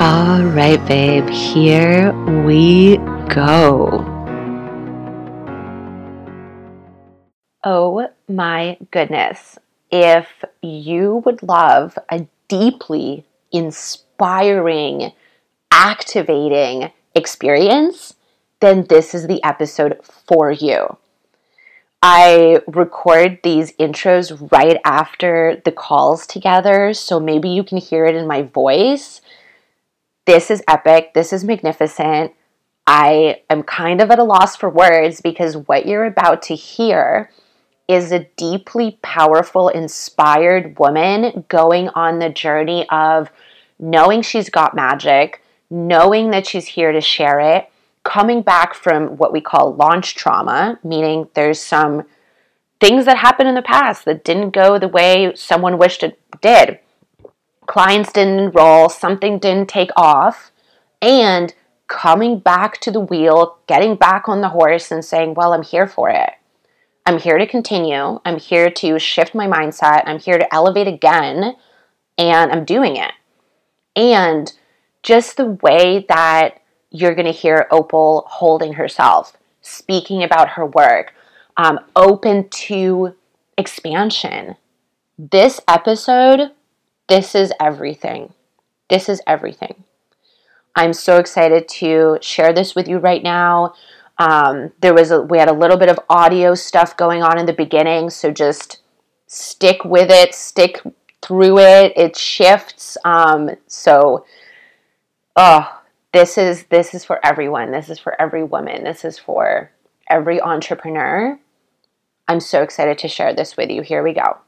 All right, babe, here we go. Oh my goodness. If you would love a deeply inspiring, activating experience, then this is the episode for you. I record these intros right after the calls together, so maybe you can hear it in my voice. This is epic. This is magnificent. I am kind of at a loss for words because what you're about to hear is a deeply powerful, inspired woman going on the journey of knowing she's got magic, knowing that she's here to share it, coming back from what we call launch trauma, meaning there's some things that happened in the past that didn't go the way someone wished it did. Clients didn't enroll, something didn't take off, and coming back to the wheel, getting back on the horse and saying, Well, I'm here for it. I'm here to continue. I'm here to shift my mindset. I'm here to elevate again, and I'm doing it. And just the way that you're going to hear Opal holding herself, speaking about her work, um, open to expansion. This episode, this is everything. This is everything. I'm so excited to share this with you right now. Um, there was a, we had a little bit of audio stuff going on in the beginning, so just stick with it, stick through it. It shifts. Um, so, oh, this is this is for everyone. This is for every woman. This is for every entrepreneur. I'm so excited to share this with you. Here we go.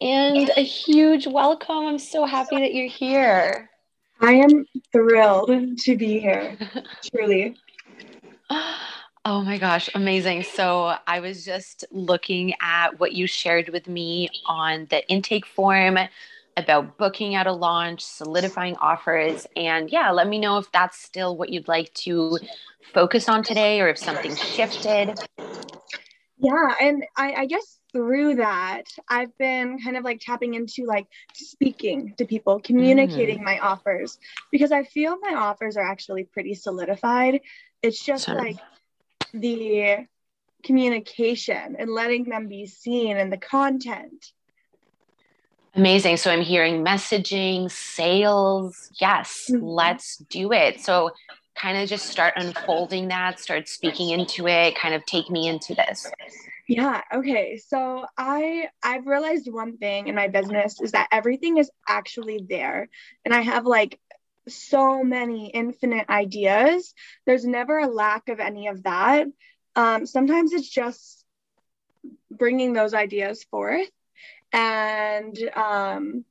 And a huge welcome. I'm so happy that you're here. I am thrilled to be here, truly. Oh my gosh, amazing. So, I was just looking at what you shared with me on the intake form about booking at a launch, solidifying offers. And yeah, let me know if that's still what you'd like to focus on today or if something shifted. Yeah, and I, I guess through that, I've been kind of like tapping into like speaking to people, communicating mm. my offers because I feel my offers are actually pretty solidified. It's just Sorry. like the communication and letting them be seen and the content Amazing. So I'm hearing messaging, sales. Yes, mm-hmm. let's do it. So kind of just start unfolding that, start speaking into it, kind of take me into this. Yeah, okay. So I I've realized one thing in my business is that everything is actually there. And I have like so many infinite ideas. There's never a lack of any of that. Um, sometimes it's just bringing those ideas forth and um,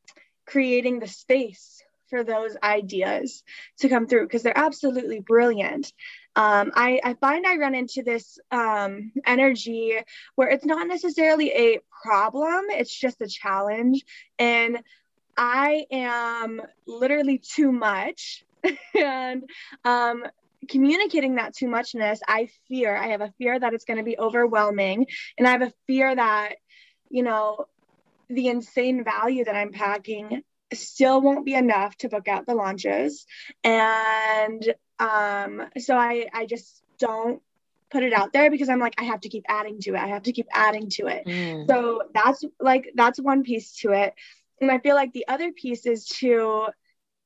creating the space for those ideas to come through because they're absolutely brilliant. Um, I, I, find I run into this um, energy where it's not necessarily a problem, it's just a challenge. And I am literally too much. and um, communicating that too muchness, I fear, I have a fear that it's going to be overwhelming. And I have a fear that, you know, the insane value that I'm packing still won't be enough to book out the launches. And um, so I, I just don't put it out there because I'm like, I have to keep adding to it. I have to keep adding to it. Mm. So that's like, that's one piece to it. And I feel like the other piece is to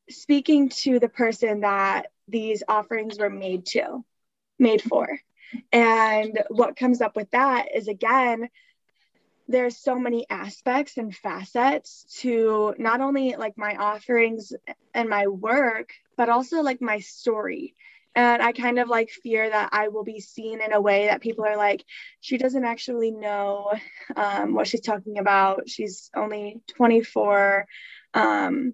speaking to the person that these offerings were made to, made for. And what comes up with that is again, there's so many aspects and facets to not only like my offerings and my work but also like my story. And i kind of like fear that i will be seen in a way that people are like she doesn't actually know um, what she's talking about. She's only 24 um,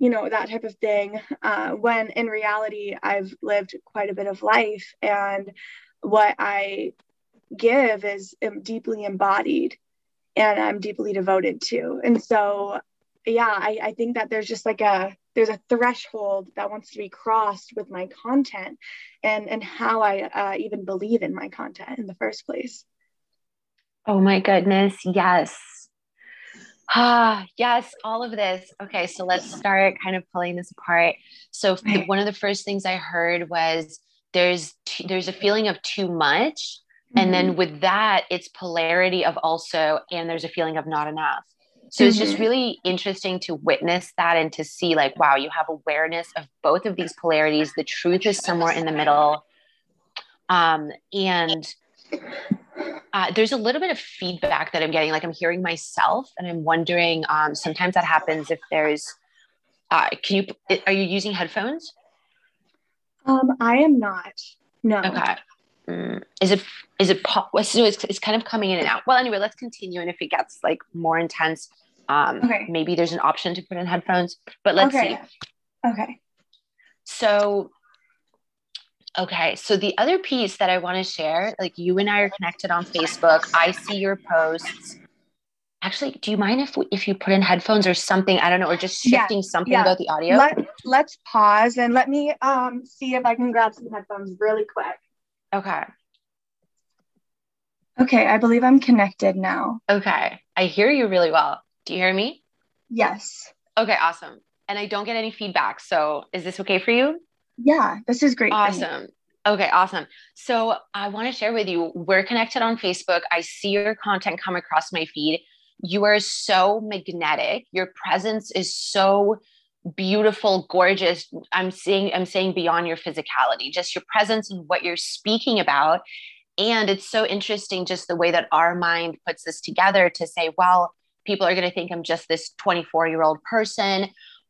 you know that type of thing uh, when in reality i've lived quite a bit of life. And what i give is deeply embodied and I'm deeply devoted to. And so, yeah, I, I think that there's just like a there's a threshold that wants to be crossed with my content and and how I uh, even believe in my content in the first place. Oh my goodness, yes. Ah, yes, all of this. Okay, so let's start kind of pulling this apart. So the, one of the first things I heard was there's there's a feeling of too much, mm-hmm. and then mm-hmm. with that, it's polarity of also, and there's a feeling of not enough. So mm-hmm. it's just mm-hmm. really interesting to witness that and to see like, wow, you have awareness of both of these polarities. The truth is somewhere in the middle, um, and uh, there's a little bit of feedback that I'm getting. Like I'm hearing myself, and I'm wondering. Um, sometimes that happens if there's. Uh, can you? Are you using headphones? Um, I am not. No. Okay. Mm, is it is it pop? So it's, it's kind of coming in and out. Well, anyway, let's continue. And if it gets like more intense, um, okay. maybe there's an option to put in headphones. But let's okay. see. Okay. So Okay. So the other piece that I want to share, like you and I are connected on Facebook. I see your posts. Actually, do you mind if we, if you put in headphones or something? I don't know, or just shifting yeah, something yeah. about the audio. Let, let's pause and let me um see if I can grab some headphones really quick. Okay. Okay, I believe I'm connected now. Okay. I hear you really well. Do you hear me? Yes. Okay, awesome. And I don't get any feedback. So is this okay for you? Yeah, this is great. Awesome. Okay, awesome. So I want to share with you, we're connected on Facebook. I see your content come across my feed. You are so magnetic. Your presence is so beautiful, gorgeous. I'm seeing I'm saying beyond your physicality, just your presence and what you're speaking about. And it's so interesting just the way that our mind puts this together to say, well, people are going to think I'm just this 24 year old person.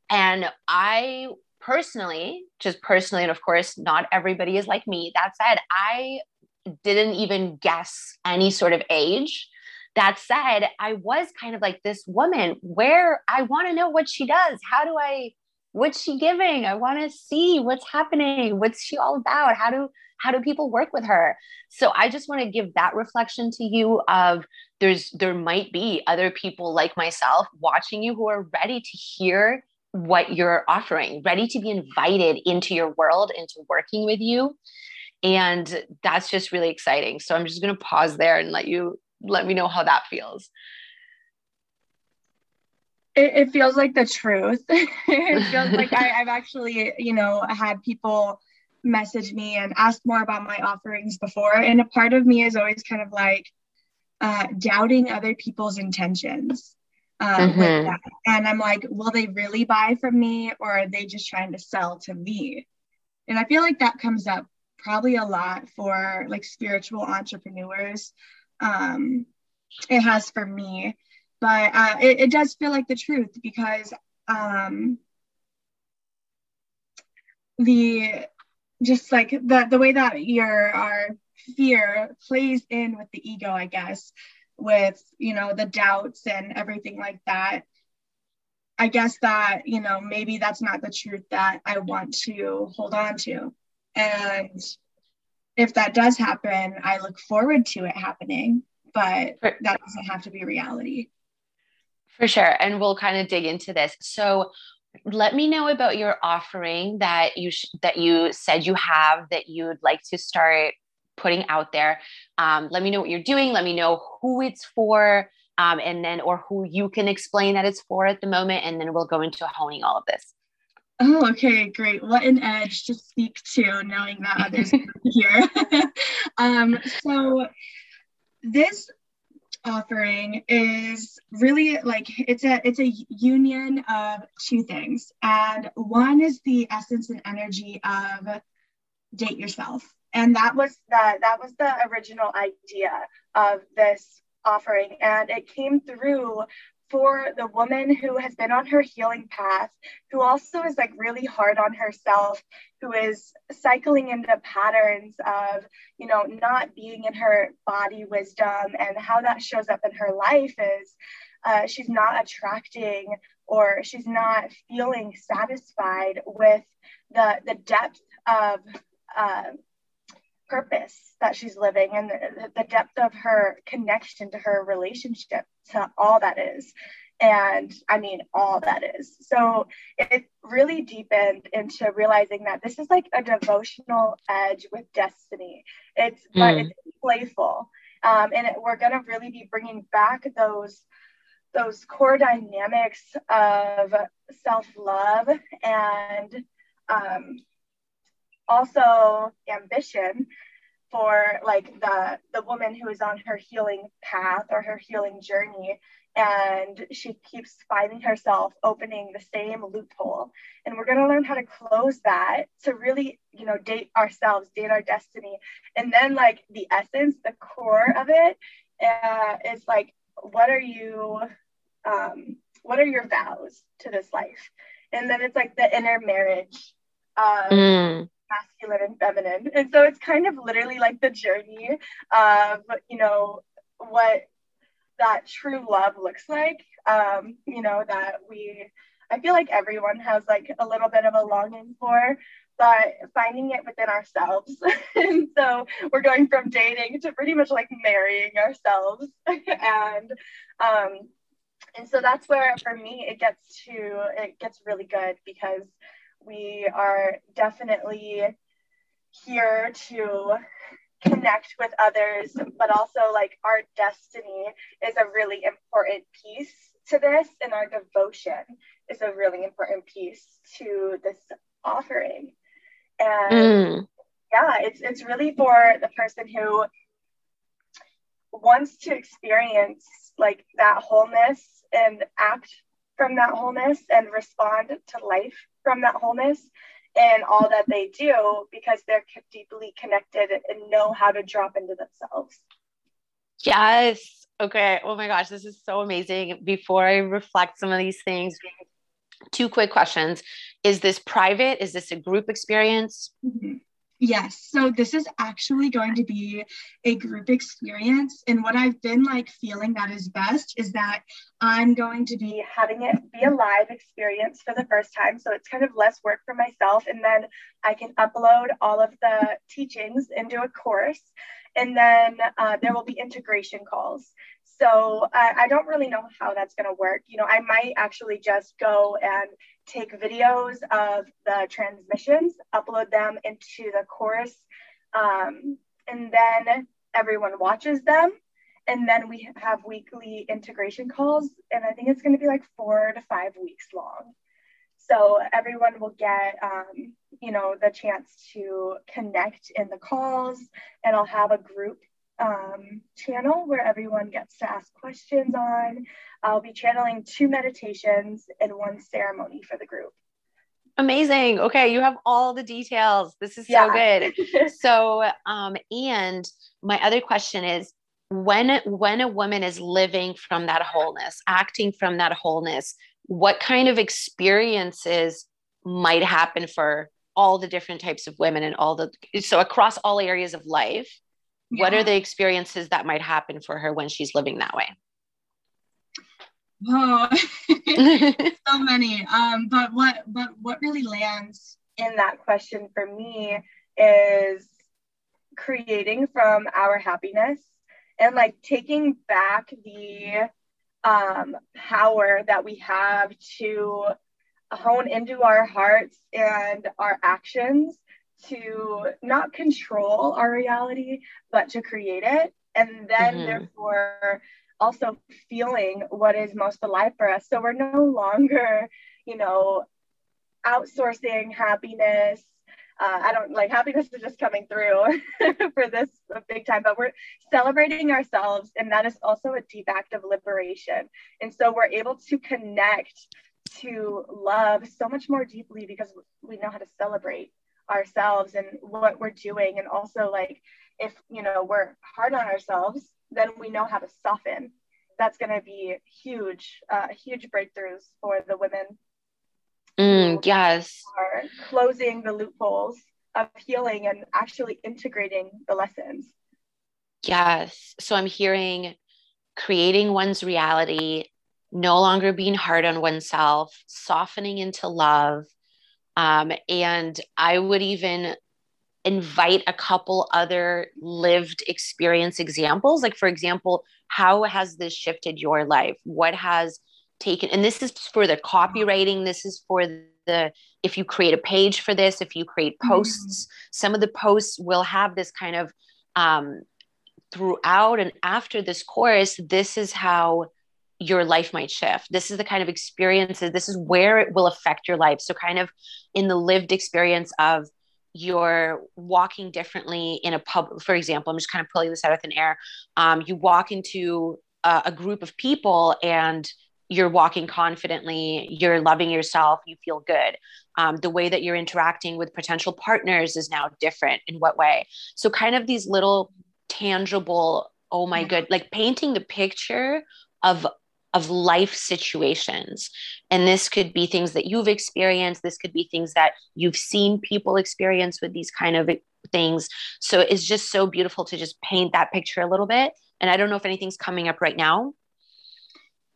And I personally, just personally, and of course, not everybody is like me. That said, I didn't even guess any sort of age. That said, I was kind of like this woman where I want to know what she does. How do I, what's she giving? I want to see what's happening. What's she all about? How do, how do people work with her? So I just want to give that reflection to you of there's, there might be other people like myself watching you who are ready to hear what you're offering, ready to be invited into your world, into working with you. And that's just really exciting. So I'm just going to pause there and let you let me know how that feels. It, it feels like the truth. it feels like I, I've actually, you know, had people message me and ask more about my offerings before. And a part of me is always kind of like uh, doubting other people's intentions um, mm-hmm. with that. And I'm like, will they really buy from me or are they just trying to sell to me? And I feel like that comes up probably a lot for like spiritual entrepreneurs. Um, it has for me, but uh, it, it does feel like the truth because um, the just like the the way that your our fear plays in with the ego, I guess, with you know the doubts and everything like that. I guess that you know maybe that's not the truth that i want to hold on to. And if that does happen i look forward to it happening but that doesn't have to be reality for sure and we'll kind of dig into this so let me know about your offering that you sh- that you said you have that you'd like to start putting out there. Um, let me know what you're doing. Let me know who it's for. Um, and then, or who you can explain that it's for at the moment. And then we'll go into honing all of this. Oh, okay, great. What an edge to speak to, knowing that others are here. um, so this offering is really like it's a it's a union of two things. And one is the essence and energy of date yourself. And that was the that was the original idea of this offering. And it came through for the woman who has been on her healing path who also is like really hard on herself who is cycling into patterns of you know not being in her body wisdom and how that shows up in her life is uh, she's not attracting or she's not feeling satisfied with the the depth of uh, purpose that she's living and the, the depth of her connection to her relationship to all that is and I mean, all that is. So it really deepened into realizing that this is like a devotional edge with destiny. It's mm. but it's playful, um, and it, we're gonna really be bringing back those those core dynamics of self love and um, also ambition for like the the woman who is on her healing path or her healing journey. And she keeps finding herself opening the same loophole. And we're going to learn how to close that to really you know date ourselves date our destiny. And then like the essence the core of it uh, is like what are you um, what are your vows to this life? And then it's like the inner marriage of mm. Masculine and feminine and so it's kind of literally like the journey of you know what that true love looks like. Um, you know, that we, I feel like everyone has like a little bit of a longing for, but finding it within ourselves. and so we're going from dating to pretty much like marrying ourselves. and, um, and so that's where for me it gets to it gets really good because we are definitely here to connect with others, but also like our destiny is a really important piece to this, and our devotion is a really important piece to this offering. And mm. yeah, it's it's really for the person who wants to experience like that wholeness and act from that wholeness and respond to life from that wholeness in all that they do because they're deeply connected and know how to drop into themselves. Yes. Okay. Oh my gosh, this is so amazing. Before I reflect some of these things, two quick questions. Is this private? Is this a group experience? Mm-hmm. Yes. So this is actually going to be a group experience. And what I've been like feeling that is best is that I'm going to be having it be a live experience for the first time. So it's kind of less work for myself. And then I can upload all of the teachings into a course. And then uh, there will be integration calls. So I don't really know how that's going to work. You know, I might actually just go and take videos of the transmissions, upload them into the course, um, and then everyone watches them. And then we have weekly integration calls, and I think it's going to be like four to five weeks long. So everyone will get, um, you know, the chance to connect in the calls, and I'll have a group um, channel where everyone gets to ask questions on. I'll be channeling two meditations and one ceremony for the group. Amazing. Okay, you have all the details. This is so yeah. good. so, um, and my other question is when when a woman is living from that wholeness, acting from that wholeness, what kind of experiences might happen for all the different types of women and all the so across all areas of life yeah. what are the experiences that might happen for her when she's living that way? Oh. So many. Um but what but what really lands in that question for me is creating from our happiness and like taking back the um, power that we have to hone into our hearts and our actions to not control our reality, but to create it. And then, mm-hmm. therefore, also feeling what is most alive for us. So we're no longer, you know, outsourcing happiness. Uh, I don't like happiness is just coming through for this big time, but we're celebrating ourselves. And that is also a deep act of liberation. And so we're able to connect to love so much more deeply because we know how to celebrate ourselves and what we're doing. And also like if you know we're hard on ourselves then we know how to soften. That's going to be huge uh, huge breakthroughs for the women mm, yes. are closing the loopholes of healing and actually integrating the lessons. Yes. So i'm hearing creating one's reality no longer being hard on oneself softening into love um, and I would even invite a couple other lived experience examples. Like, for example, how has this shifted your life? What has taken, and this is for the copywriting, this is for the, if you create a page for this, if you create mm-hmm. posts, mm-hmm. some of the posts will have this kind of, um, throughout and after this course, this is how your life might shift. This is the kind of experiences, this is where it will affect your life. So, kind of in the lived experience of you're walking differently in a pub, for example, I'm just kind of pulling this out of thin air. Um, you walk into a, a group of people and you're walking confidently, you're loving yourself, you feel good. Um, the way that you're interacting with potential partners is now different. In what way? So, kind of these little tangible, oh my good, like painting the picture of of life situations. And this could be things that you've experienced. This could be things that you've seen people experience with these kind of things. So it's just so beautiful to just paint that picture a little bit. And I don't know if anything's coming up right now.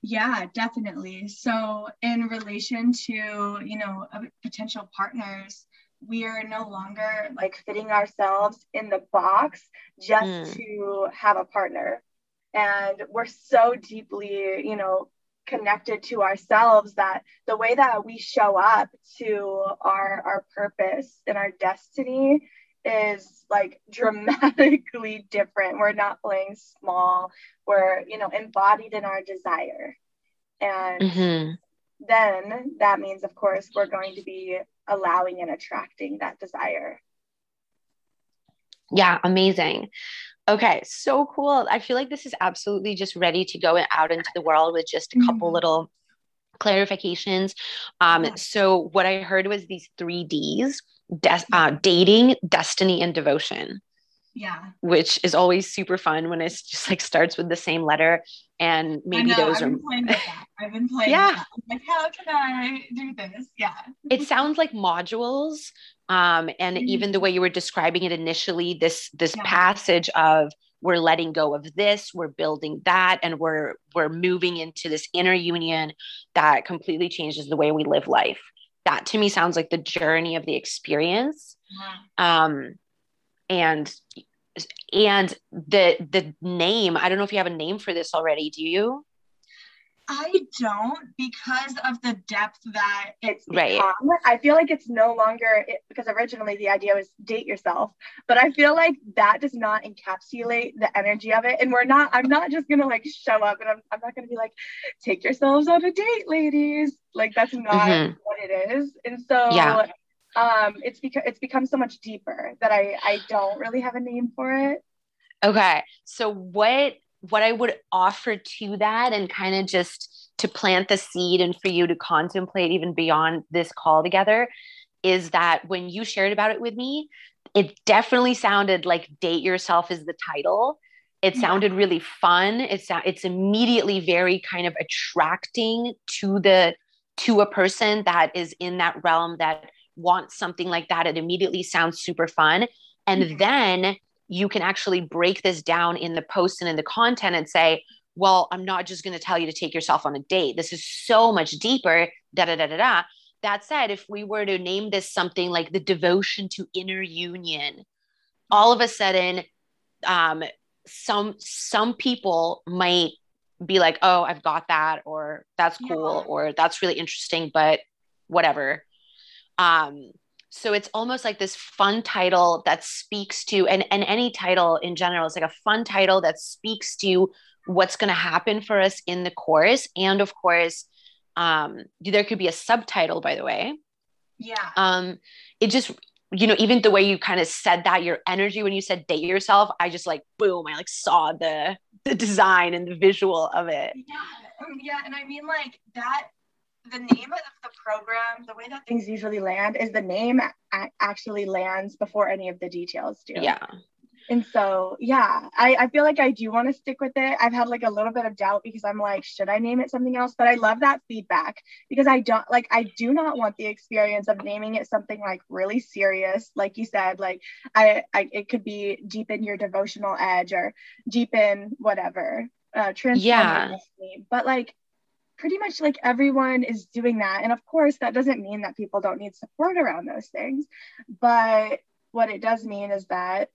Yeah, definitely. So in relation to, you know, potential partners, we are no longer like fitting ourselves in the box just mm. to have a partner and we're so deeply you know connected to ourselves that the way that we show up to our our purpose and our destiny is like dramatically different. We're not playing small. We're you know embodied in our desire. And mm-hmm. then that means of course we're going to be allowing and attracting that desire. Yeah amazing Okay, so cool. I feel like this is absolutely just ready to go out into the world with just a couple mm-hmm. little clarifications. Um. So, what I heard was these three D's de- uh, dating, destiny, and devotion. Yeah. Which is always super fun when it's just like starts with the same letter. And maybe those I've are. Been I've been playing. Yeah. Like, how can I do this? Yeah. it sounds like modules um, and mm-hmm. even the way you were describing it initially this this yeah. passage of we're letting go of this we're building that and we're we're moving into this inner union that completely changes the way we live life that to me sounds like the journey of the experience yeah. um and and the the name i don't know if you have a name for this already do you I don't because of the depth that it's right. Become. I feel like it's no longer it, because originally the idea was date yourself, but I feel like that does not encapsulate the energy of it. And we're not, I'm not just gonna like show up and I'm, I'm not gonna be like, take yourselves on a date, ladies. Like that's not mm-hmm. what it is. And so yeah. Um it's because it's become so much deeper that I I don't really have a name for it. Okay. So what what I would offer to that and kind of just to plant the seed and for you to contemplate even beyond this call together is that when you shared about it with me, it definitely sounded like date yourself is the title. It sounded really fun. It's it's immediately very kind of attracting to the to a person that is in that realm that wants something like that. It immediately sounds super fun. And mm-hmm. then you can actually break this down in the post and in the content and say, well, I'm not just going to tell you to take yourself on a date. This is so much deeper. Da da da da da. That said, if we were to name this something like the devotion to inner union, all of a sudden, um, some some people might be like, "Oh, I've got that," or "That's cool," yeah. or "That's really interesting," but whatever. Um, so it's almost like this fun title that speaks to and, and any title in general is like a fun title that speaks to what's going to happen for us in the course. And of course um, there could be a subtitle by the way. Yeah. Um, it just you know even the way you kind of said that your energy when you said date yourself i just like boom i like saw the the design and the visual of it. Yeah. Um, yeah. And i mean like that the name of the program, the way that things usually land is the name actually lands before any of the details do. Yeah. And so, yeah, I, I feel like I do want to stick with it. I've had like a little bit of doubt because I'm like, should I name it something else? But I love that feedback because I don't like, I do not want the experience of naming it something like really serious. Like you said, like I, I it could be deepen your devotional edge or deepen whatever, uh, transform yeah. But like, pretty much like everyone is doing that. And of course, that doesn't mean that people don't need support around those things. But what it does mean is that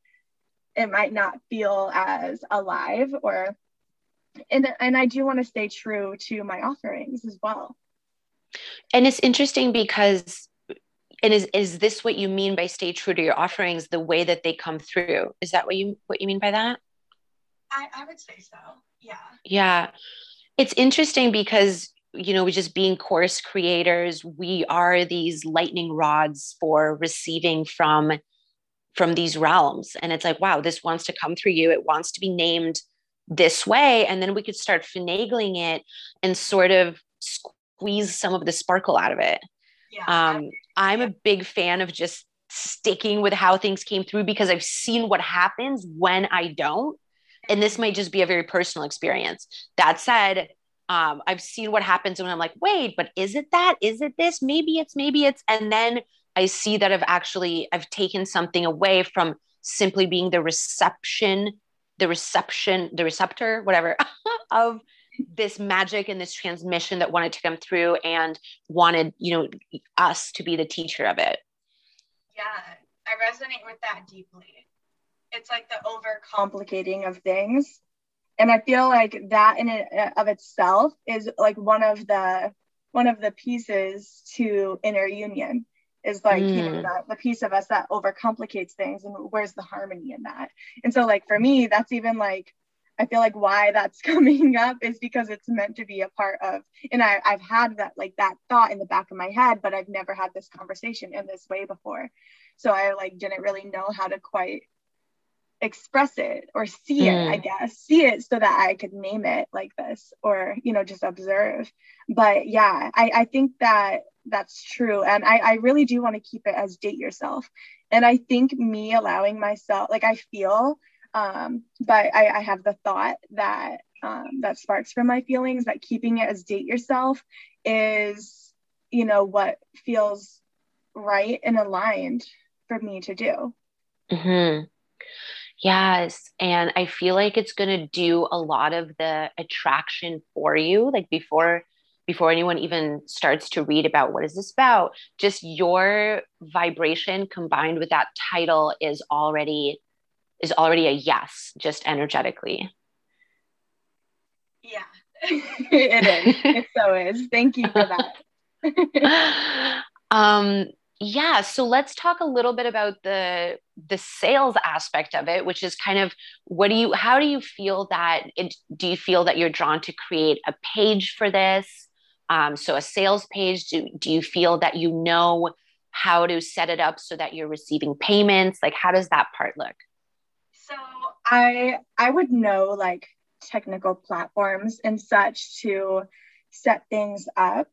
it might not feel as alive or and and I do want to stay true to my offerings as well. And it's interesting because and is is this what you mean by stay true to your offerings the way that they come through? Is that what you what you mean by that? I, I would say so. Yeah. Yeah it's interesting because you know, we just being course creators, we are these lightning rods for receiving from from these realms. And it's like, wow, this wants to come through you. It wants to be named this way. And then we could start finagling it and sort of squeeze some of the sparkle out of it. Yeah. Um, I'm a big fan of just sticking with how things came through because I've seen what happens when I don't. And this might just be a very personal experience. That said, um, I've seen what happens when I'm like, wait, but is it that? Is it this? Maybe it's, maybe it's, and then I see that I've actually I've taken something away from simply being the reception, the reception, the receptor, whatever, of this magic and this transmission that wanted to come through and wanted, you know, us to be the teacher of it. Yeah, I resonate with that deeply. It's like the over complicating of things and i feel like that in it uh, of itself is like one of the one of the pieces to inner union is like mm. you know mm. the, the piece of us that overcomplicates things and where's the harmony in that and so like for me that's even like i feel like why that's coming up is because it's meant to be a part of and I, i've had that like that thought in the back of my head but i've never had this conversation in this way before so i like didn't really know how to quite express it or see mm. it i guess see it so that i could name it like this or you know just observe but yeah i, I think that that's true and i, I really do want to keep it as date yourself and i think me allowing myself like i feel um, but I, I have the thought that um, that sparks from my feelings that keeping it as date yourself is you know what feels right and aligned for me to do mm-hmm. Yes. And I feel like it's going to do a lot of the attraction for you. Like before, before anyone even starts to read about what is this about, just your vibration combined with that title is already is already a yes, just energetically. Yeah, it is. It so is. Thank you for that. um, yeah so let's talk a little bit about the the sales aspect of it which is kind of what do you how do you feel that it, do you feel that you're drawn to create a page for this? Um, so a sales page do, do you feel that you know how to set it up so that you're receiving payments? Like how does that part look? So i i would know like technical platforms and such to set things up.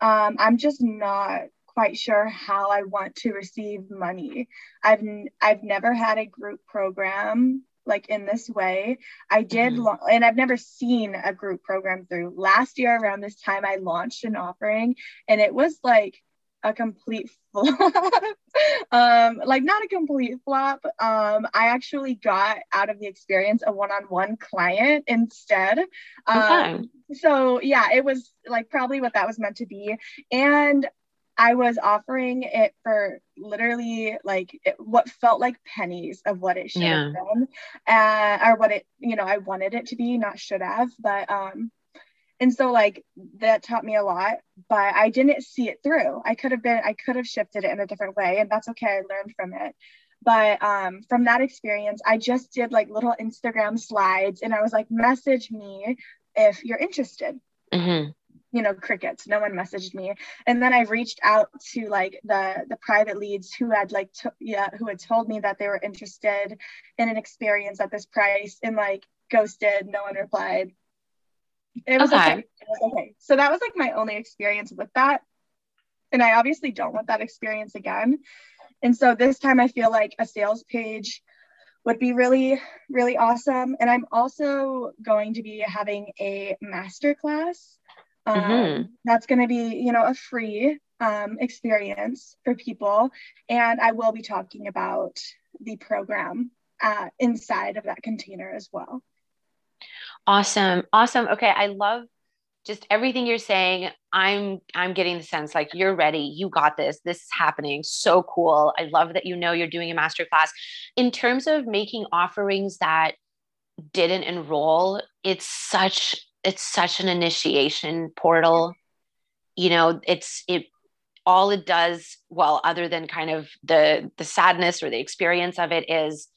Um, i'm just not quite sure how I want to receive money. I've n- I've never had a group program like in this way. I did, mm-hmm. and I've never seen a group program through. Last year around this time, I launched an offering, and it was like a complete flop. um, like not a complete flop. Um, I actually got out of the experience a one-on-one client instead. Um, okay. So yeah, it was like probably what that was meant to be, and I was offering it for literally like it, what felt like pennies of what it should yeah. have been, uh, or what it, you know, I wanted it to be, not should have. But, um, and so like that taught me a lot, but I didn't see it through. I could have been, I could have shifted it in a different way, and that's okay. I learned from it. But um, from that experience, I just did like little Instagram slides and I was like, message me if you're interested. Mm-hmm you know crickets. No one messaged me. And then i reached out to like the the private leads who had like to, yeah who had told me that they were interested in an experience at this price and like ghosted. No one replied. It was okay. okay. It was okay. So that was like my only experience with that. And i obviously don't want that experience again. And so this time i feel like a sales page would be really really awesome. And i'm also going to be having a master class um, mm-hmm. That's going to be, you know, a free um, experience for people. And I will be talking about the program uh, inside of that container as well. Awesome. Awesome. Okay. I love just everything you're saying. I'm I'm getting the sense like you're ready. You got this. This is happening. So cool. I love that you know you're doing a master class. In terms of making offerings that didn't enroll, it's such it's such an initiation portal you know it's it all it does well other than kind of the the sadness or the experience of it is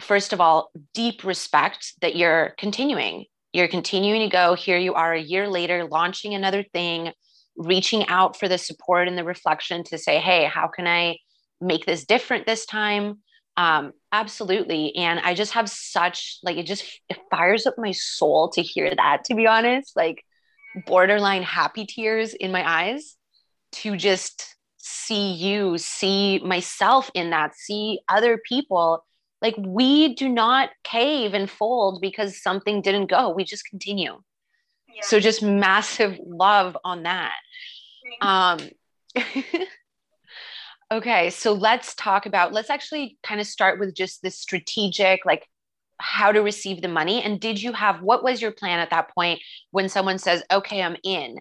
first of all deep respect that you're continuing you're continuing to go. Here you are a year later, launching another thing, reaching out for the support and the reflection to say, hey, how can I make this different this time? Um, absolutely. And I just have such like it just it fires up my soul to hear that, to be honest. Like borderline happy tears in my eyes to just see you, see myself in that, see other people like we do not cave and fold because something didn't go. We just continue. Yeah. So just massive love on that. Um Okay, so let's talk about let's actually kind of start with just the strategic like how to receive the money and did you have what was your plan at that point when someone says okay i'm in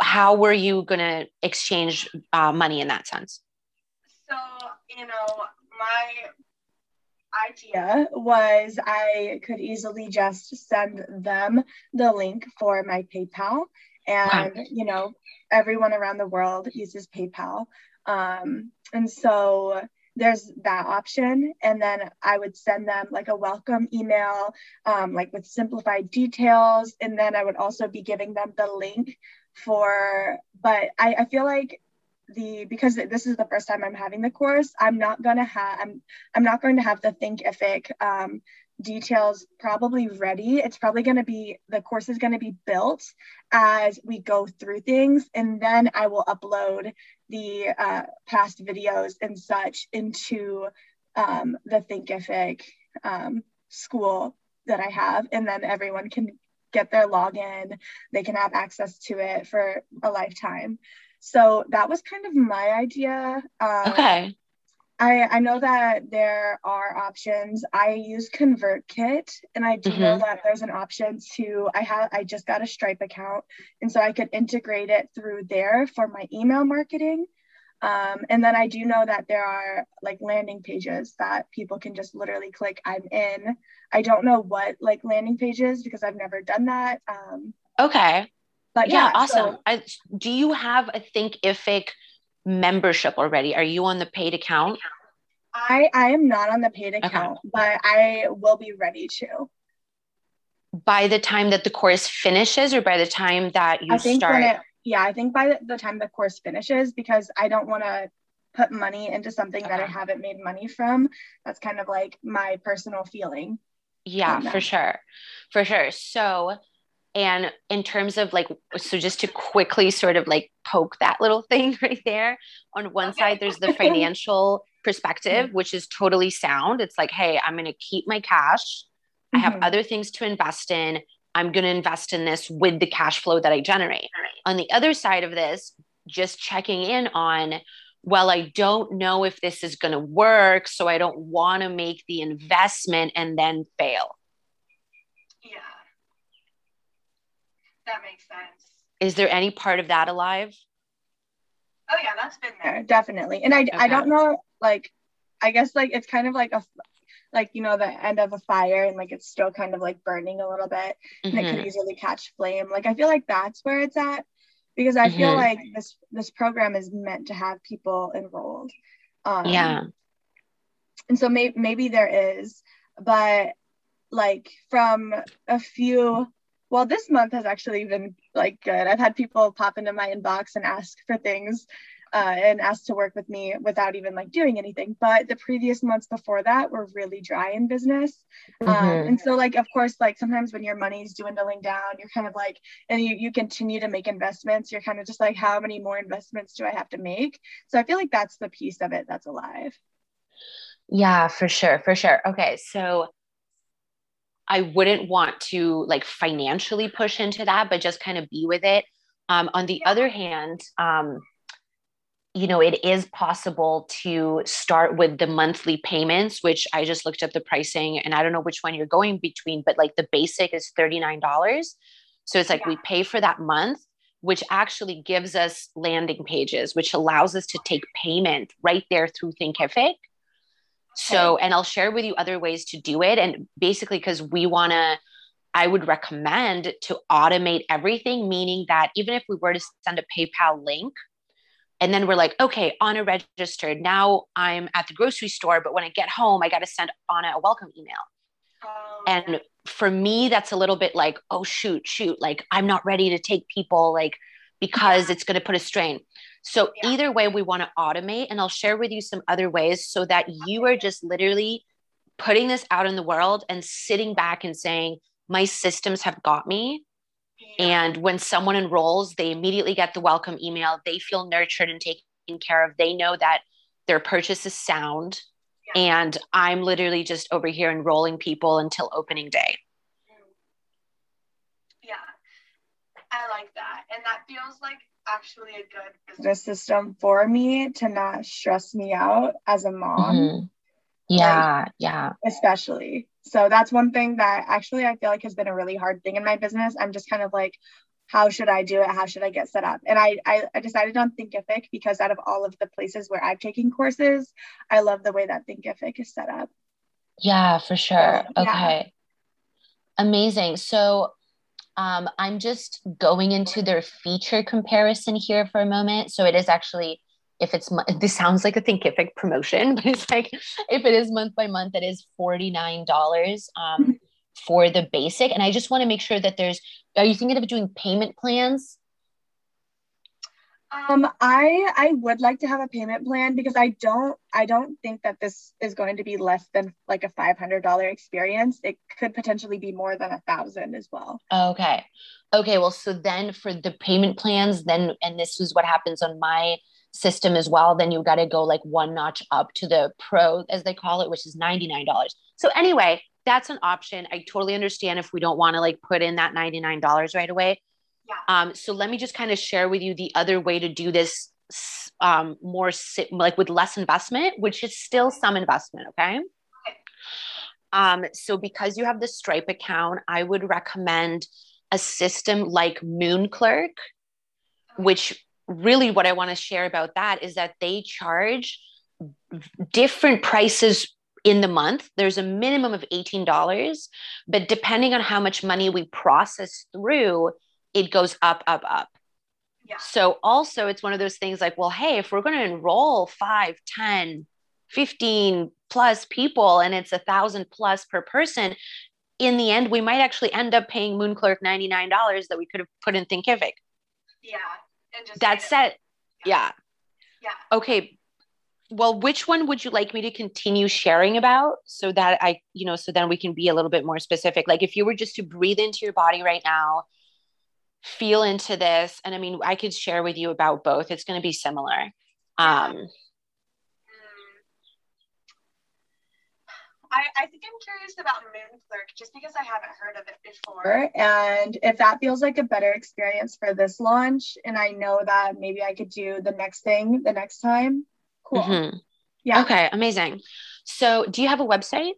how were you going to exchange uh, money in that sense so you know my idea was I could easily just send them the link for my PayPal. And, wow. you know, everyone around the world uses PayPal. Um, and so there's that option. And then I would send them like a welcome email, um, like with simplified details. And then I would also be giving them the link for, but I, I feel like the because this is the first time I'm having the course, I'm not gonna have I'm I'm not going to have the Thinkific um, details probably ready. It's probably going to be the course is going to be built as we go through things, and then I will upload the uh, past videos and such into um, the Thinkific um, school that I have, and then everyone can get their login. They can have access to it for a lifetime. So that was kind of my idea. Um, okay. I, I know that there are options. I use ConvertKit and I do mm-hmm. know that there's an option to I have I just got a Stripe account and so I could integrate it through there for my email marketing. Um, and then I do know that there are like landing pages that people can just literally click I'm in. I don't know what like landing pages because I've never done that. Um, okay. But yeah, yeah awesome. So, I, do you have a Thinkific membership already? Are you on the paid account? I I am not on the paid account, okay. but I will be ready to. By the time that the course finishes, or by the time that you start? It, yeah, I think by the time the course finishes, because I don't want to put money into something okay. that I haven't made money from. That's kind of like my personal feeling. Yeah, for sure. For sure. So and in terms of like so just to quickly sort of like poke that little thing right there on one okay. side there's the financial perspective mm-hmm. which is totally sound it's like hey i'm going to keep my cash mm-hmm. i have mm-hmm. other things to invest in i'm going to invest in this with the cash flow that i generate on the other side of this just checking in on well i don't know if this is going to work so i don't want to make the investment and then fail That makes sense. Is there any part of that alive? Oh yeah, that's been there definitely. And I okay. I don't know like I guess like it's kind of like a like you know the end of a fire and like it's still kind of like burning a little bit and mm-hmm. it could mm-hmm. easily catch flame. Like I feel like that's where it's at because I mm-hmm. feel like this this program is meant to have people enrolled. Um, yeah. And so maybe maybe there is, but like from a few well, this month has actually been like good. I've had people pop into my inbox and ask for things uh, and ask to work with me without even like doing anything. But the previous months before that were really dry in business. Um, mm-hmm. Um, and so like, of course, like sometimes when your money's dwindling down, you're kind of like, and you, you continue to make investments, you're kind of just like, how many more investments do I have to make? So I feel like that's the piece of it that's alive. Yeah, for sure. For sure. Okay. So I wouldn't want to like financially push into that, but just kind of be with it. Um, on the other hand, um, you know, it is possible to start with the monthly payments, which I just looked up the pricing and I don't know which one you're going between, but like the basic is $39. So it's like yeah. we pay for that month, which actually gives us landing pages, which allows us to take payment right there through Thinkific. So, and I'll share with you other ways to do it. And basically, because we want to, I would recommend to automate everything, meaning that even if we were to send a PayPal link, and then we're like, okay, Anna registered. Now I'm at the grocery store, but when I get home, I got to send Anna a welcome email. Oh, And for me, that's a little bit like, oh, shoot, shoot, like I'm not ready to take people, like, because yeah. it's going to put a strain. So, yeah. either way, we want to automate. And I'll share with you some other ways so that you are just literally putting this out in the world and sitting back and saying, my systems have got me. And when someone enrolls, they immediately get the welcome email. They feel nurtured and taken care of. They know that their purchase is sound. Yeah. And I'm literally just over here enrolling people until opening day. Yeah, I like that. And that feels like actually a good business system for me to not stress me out as a mom. Mm-hmm. Yeah, like, yeah. Especially. So that's one thing that actually I feel like has been a really hard thing in my business. I'm just kind of like, how should I do it? How should I get set up? And I, I, I decided on Thinkific because out of all of the places where I've taken courses, I love the way that Thinkific is set up. Yeah, for sure. So, okay. Yeah. Amazing. So um, I'm just going into their feature comparison here for a moment. So it is actually if it's this sounds like a Thinkific promotion but it's like if it is month by month it is $49 um, for the basic. And i just want to make sure that there's are you thinking of doing payment plans um, I I would like to have a payment plan because I don't I don't think that this is going to be less than like a five hundred dollar experience. It could potentially be more than a thousand as well. Okay, okay. Well, so then for the payment plans, then and this is what happens on my system as well, then you got to go like one notch up to the pro, as they call it, which is $99. So, anyway, that's an option. I totally understand if we don't want to like put in that $99 right away. Yeah. Um, so, let me just kind of share with you the other way to do this um, more like with less investment, which is still some investment. Okay. okay. Um, so, because you have the Stripe account, I would recommend a system like MoonClerk, which really what I want to share about that is that they charge different prices in the month. There's a minimum of $18, but depending on how much money we process through, it goes up, up, up. Yeah. So also it's one of those things like, well, hey, if we're going to enroll 5, 10, 15 plus people and it's a thousand plus per person, in the end, we might actually end up paying MoonClerk $99 that we could have put in Thinkific. Yeah. That's it. Yeah. yeah. Okay. Well, which one would you like me to continue sharing about so that I, you know, so then we can be a little bit more specific? Like if you were just to breathe into your body right now, feel into this, and I mean, I could share with you about both. It's going to be similar. Um, I, I think I'm curious about Moon Clerk just because I haven't heard of it before. And if that feels like a better experience for this launch, and I know that maybe I could do the next thing the next time, cool. Mm-hmm. Yeah. Okay, amazing. So, do you have a website?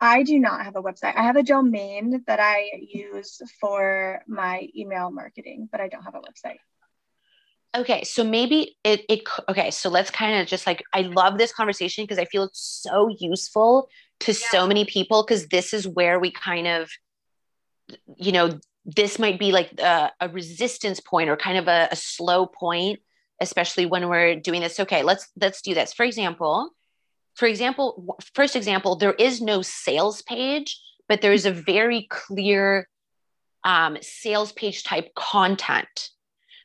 I do not have a website. I have a domain that I use for my email marketing, but I don't have a website. Okay, so maybe it, it okay, so let's kind of just like I love this conversation because I feel it's so useful to yeah. so many people because this is where we kind of you know, this might be like a, a resistance point or kind of a, a slow point especially when we're doing this. Okay, let's let's do this. For example, for example, first example, there is no sales page, but there is a very clear um, sales page type content,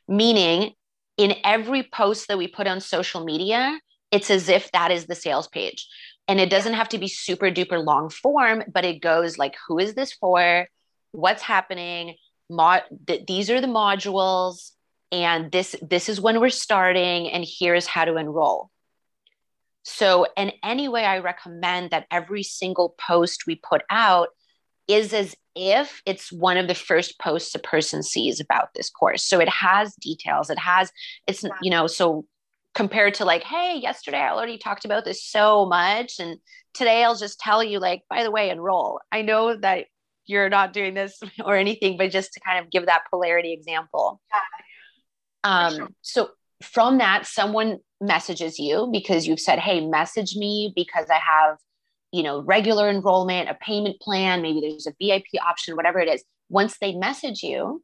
meaning in every post that we put on social media, it's as if that is the sales page. And it doesn't have to be super duper long form, but it goes like, who is this for? What's happening? Mod- th- these are the modules, and this this is when we're starting, and here's how to enroll. So, in any way, I recommend that every single post we put out is as if it's one of the first posts a person sees about this course. So it has details. It has, it's, you know, so compared to like, hey, yesterday I already talked about this so much. And today I'll just tell you, like, by the way, enroll. I know that you're not doing this or anything, but just to kind of give that polarity example. Um. So from that, someone messages you because you've said, hey, message me because I have you know, regular enrollment, a payment plan, maybe there's a VIP option, whatever it is. Once they message you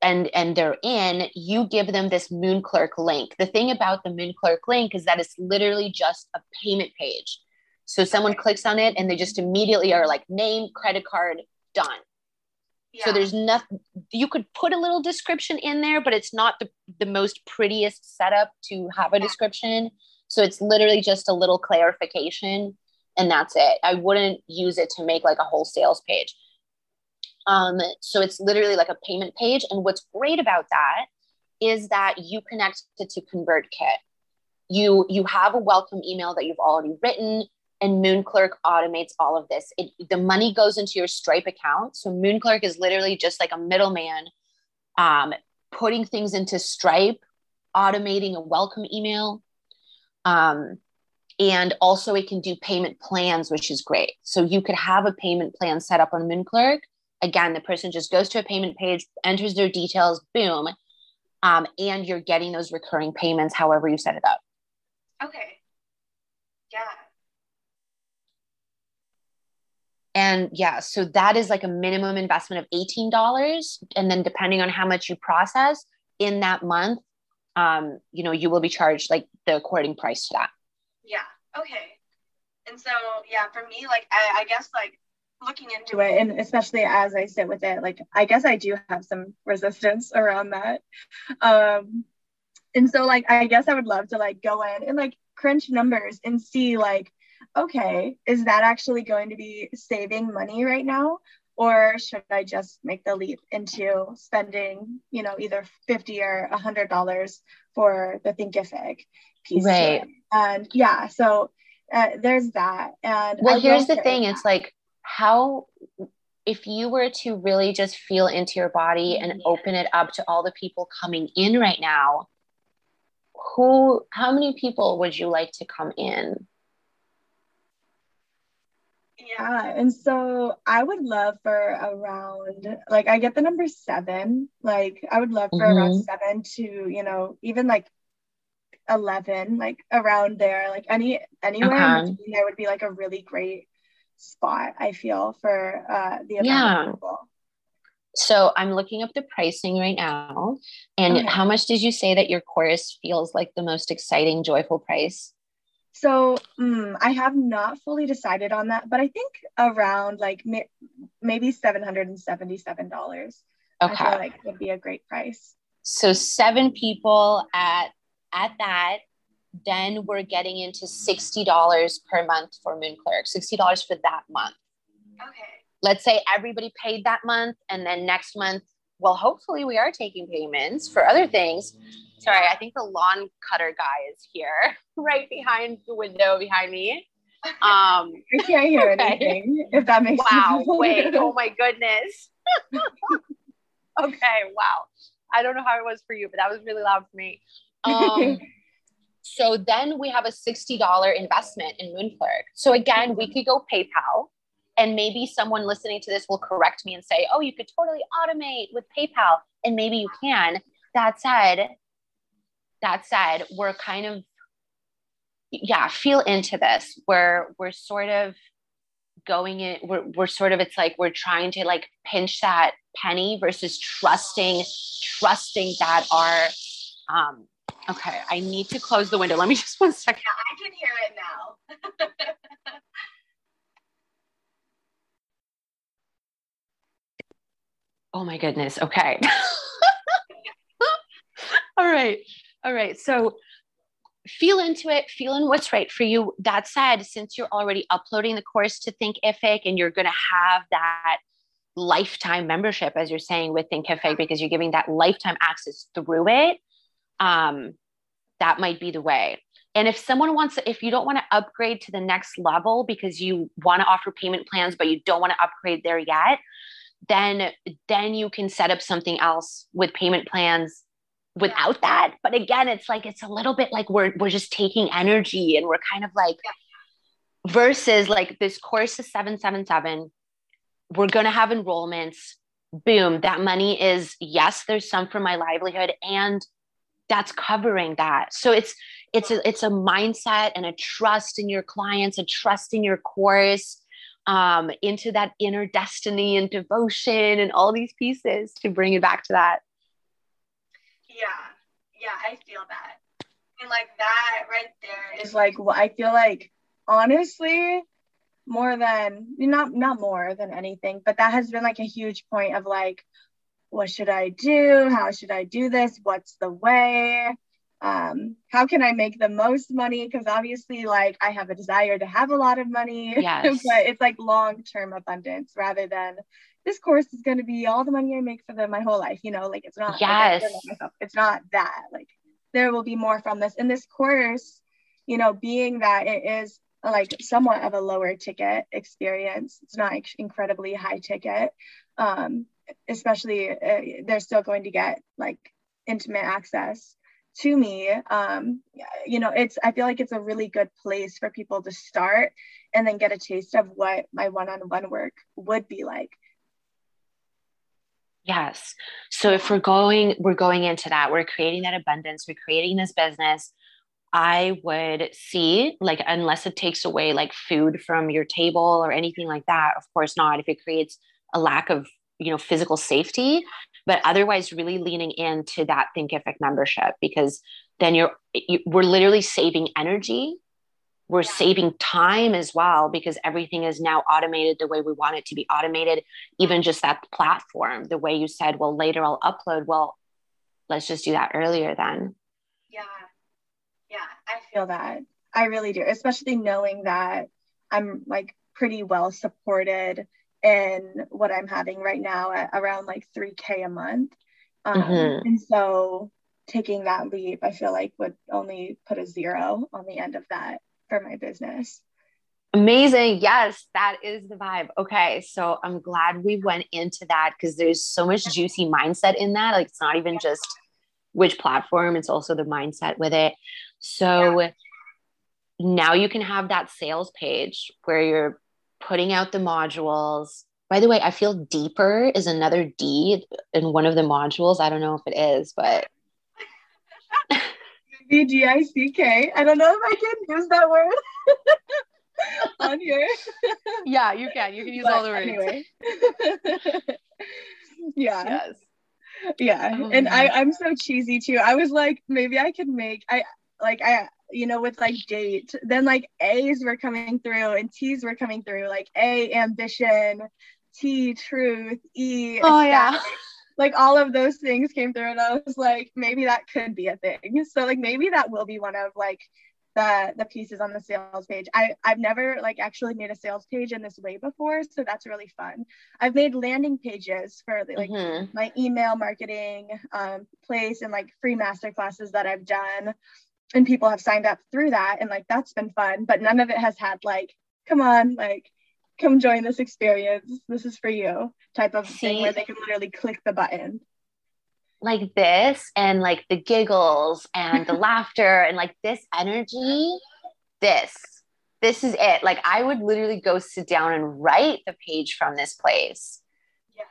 and and they're in, you give them this MoonClerk link. The thing about the MoonClerk link is that it's literally just a payment page. So someone clicks on it and they just immediately are like name, credit card, done. Yeah. So there's nothing you could put a little description in there, but it's not the, the most prettiest setup to have a description. So it's literally just a little clarification and that's it. I wouldn't use it to make like a whole sales page. Um, so it's literally like a payment page. And what's great about that is that you connect it to ConvertKit. You you have a welcome email that you've already written and MoonClerk automates all of this. It, the money goes into your Stripe account. So MoonClerk is literally just like a middleman, um, putting things into Stripe, automating a welcome email. Um, and also it can do payment plans, which is great. So you could have a payment plan set up on MoonClerk. Again, the person just goes to a payment page, enters their details, boom. Um, and you're getting those recurring payments however you set it up. Okay. Yeah. And yeah, so that is like a minimum investment of $18. And then depending on how much you process in that month, um, you know, you will be charged like the according price to that. Yeah. Okay. And so, yeah, for me, like, I, I guess, like, looking into it, and especially as I sit with it, like, I guess I do have some resistance around that. Um, and so, like, I guess I would love to, like, go in and, like, crunch numbers and see, like, okay, is that actually going to be saving money right now? Or should I just make the leap into spending, you know, either 50 or $100 for the Thinkific piece? Right. And yeah, so uh, there's that. And well, I here's the thing it's like, how, if you were to really just feel into your body and yeah. open it up to all the people coming in right now, who, how many people would you like to come in? Yeah, and so I would love for around like I get the number seven. Like I would love for mm-hmm. around seven to you know even like eleven, like around there, like any anywhere okay. between there would be like a really great spot. I feel for uh, the amount yeah. of people. So I'm looking up the pricing right now. And okay. how much did you say that your course feels like the most exciting, joyful price? So um, I have not fully decided on that, but I think around like mi- maybe seven hundred and seventy-seven dollars. Okay, I feel like would be a great price. So seven people at at that, then we're getting into sixty dollars per month for MoonClerk. Sixty dollars for that month. Okay. Let's say everybody paid that month, and then next month, well, hopefully we are taking payments for other things. Sorry, I think the lawn cutter guy is here, right behind the window behind me. Um, I can't hear okay. anything. If that makes wow, sense. wait, oh my goodness. okay, wow. I don't know how it was for you, but that was really loud for me. Um, so then we have a $60 investment in MoonClerk. So again, we could go PayPal and maybe someone listening to this will correct me and say, oh, you could totally automate with PayPal. And maybe you can. That said, that said, we're kind of, yeah, feel into this where we're sort of going in, we're, we're sort of, it's like we're trying to like pinch that penny versus trusting, trusting that our, um, okay, I need to close the window. Let me just one second. Yeah, I can hear it now. oh my goodness. Okay. All right. All right. So feel into it, feel in what's right for you. That said, since you're already uploading the course to Thinkific and you're going to have that lifetime membership, as you're saying with Thinkific, because you're giving that lifetime access through it, um, that might be the way. And if someone wants, if you don't want to upgrade to the next level because you want to offer payment plans, but you don't want to upgrade there yet, then then you can set up something else with payment plans without that but again it's like it's a little bit like we're we're just taking energy and we're kind of like yeah. versus like this course is 777 we're going to have enrollments. Boom. That money is yes there's some for my livelihood and that's covering that. So it's it's a, it's a mindset and a trust in your clients a trust in your course um, into that inner destiny and devotion and all these pieces to bring it back to that yeah, yeah, I feel that. And like that right there is like what I feel like honestly, more than not not more than anything, but that has been like a huge point of like, what should I do? How should I do this? What's the way? Um, how can I make the most money? Because obviously, like I have a desire to have a lot of money, yes. but it's like long term abundance rather than this course is going to be all the money I make for the, my whole life. You know, like it's not. Yes. Like, it's not that. Like there will be more from this. In this course, you know, being that it is like somewhat of a lower ticket experience, it's not incredibly high ticket. Um, especially uh, they're still going to get like intimate access to me um you know it's i feel like it's a really good place for people to start and then get a taste of what my one-on-one work would be like Yes. So if we're going, we're going into that, we're creating that abundance, we're creating this business. I would see, like, unless it takes away like food from your table or anything like that, of course not. If it creates a lack of, you know, physical safety, but otherwise, really leaning into that Thinkific membership because then you're, you, we're literally saving energy we're saving time as well because everything is now automated the way we want it to be automated even just that platform the way you said well later i'll upload. Well let's just do that earlier then. Yeah. Yeah i feel that. I really do especially knowing that i'm like pretty well supported in what i'm having right now at around like 3k a month. Um, mm-hmm. and so taking that leap i feel like would only put a zero on the end of that for my business. Amazing. Yes, that is the vibe. Okay. So I'm glad we went into that because there's so much juicy mindset in that. Like it's not even just which platform, it's also the mindset with it. So yeah. now you can have that sales page where you're putting out the modules. By the way, I feel deeper is another D in one of the modules. I don't know if it is, but D G I C K. I don't know if I can use that word on here. yeah, you can. You can use but all the words. Anyway. yeah. Yes. Yeah. Oh, and I, I'm so cheesy too. I was like, maybe I could make I like I you know, with like date, then like A's were coming through and T's were coming through, like A ambition, T truth, E. Oh yeah like all of those things came through and I was like, maybe that could be a thing. So like maybe that will be one of like the the pieces on the sales page. I I've never like actually made a sales page in this way before, so that's really fun. I've made landing pages for like mm-hmm. my email marketing um, place and like free master classes that I've done, and people have signed up through that, and like that's been fun. But none of it has had like, come on, like come join this experience. This is for you type of See, thing where they can literally click the button. Like this and like the giggles and the laughter and like this energy, this, this is it. Like I would literally go sit down and write the page from this place. Yeah.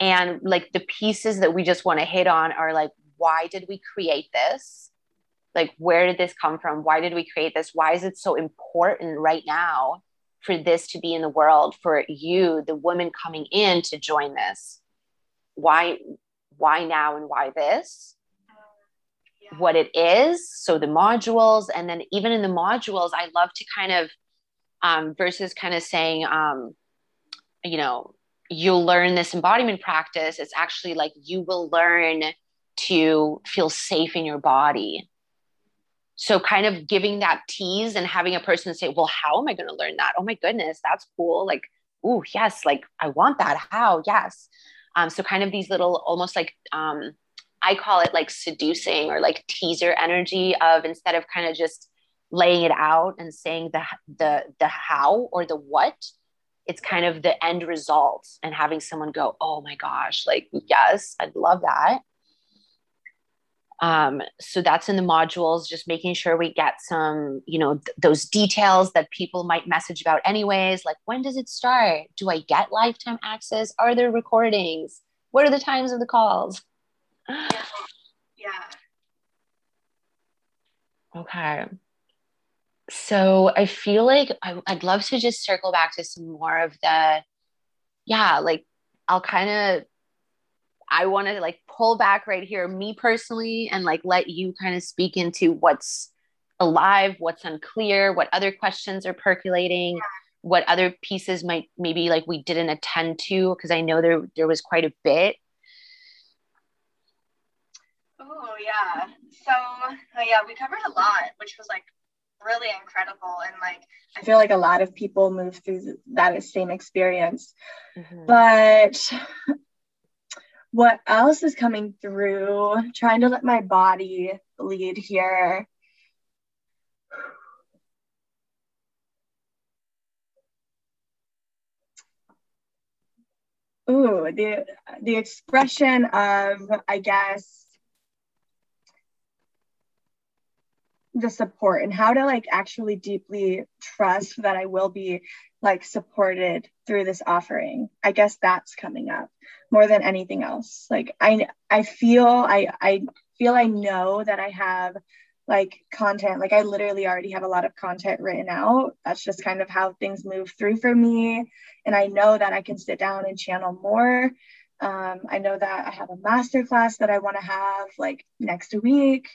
And like the pieces that we just want to hit on are like, why did we create this? Like, where did this come from? Why did we create this? Why is it so important right now? For this to be in the world for you the woman coming in to join this. Why why now and why this? What it is so the modules and then even in the modules i love to kind of um, versus kind of saying um, you know you'll learn this embodiment practice. It's actually like you will learn to feel safe in your body so kind of giving that tease and having a person say well how am i going to learn that? Oh my goodness that's cool. Like oh yes like i want that. How? Yes. Um, so kind of these little almost like um, i call it like seducing or like teaser energy of instead of kind of just laying it out and saying the the the how or the what it's kind of the end result and having someone go oh my gosh like yes i'd love that um, so that's in the modules just making sure we get some you know th- those details that people might message about anyways like when does it start? Do i get lifetime access? Are there recordings? What are the times of the calls? Yeah, yeah. okay. So i feel like I, i'd love to just circle back to some more of the yeah like i'll kind of I want to like pull back right here, me personally, and like let you kind of speak into what's alive, what's unclear, what other questions are percolating, what other pieces might maybe like we didn't attend to because I know there there was quite a bit. Oh yeah. So uh, yeah, we covered a lot, which was like really incredible and like I feel like a lot of people move through that same experience. Mm-hmm. But what else is coming through? Trying to let my body lead here. Ooh, the the expression of I guess the support and how to like actually deeply trust that I will be like supported through this offering. I guess that's coming up more than anything else. Like I I feel I I feel I know that I have like content like I literally already have a lot of content written out. That's just kind of how things move through for me and I know that I can sit down and channel more. Um, I know that I have a master class that I want to have like next week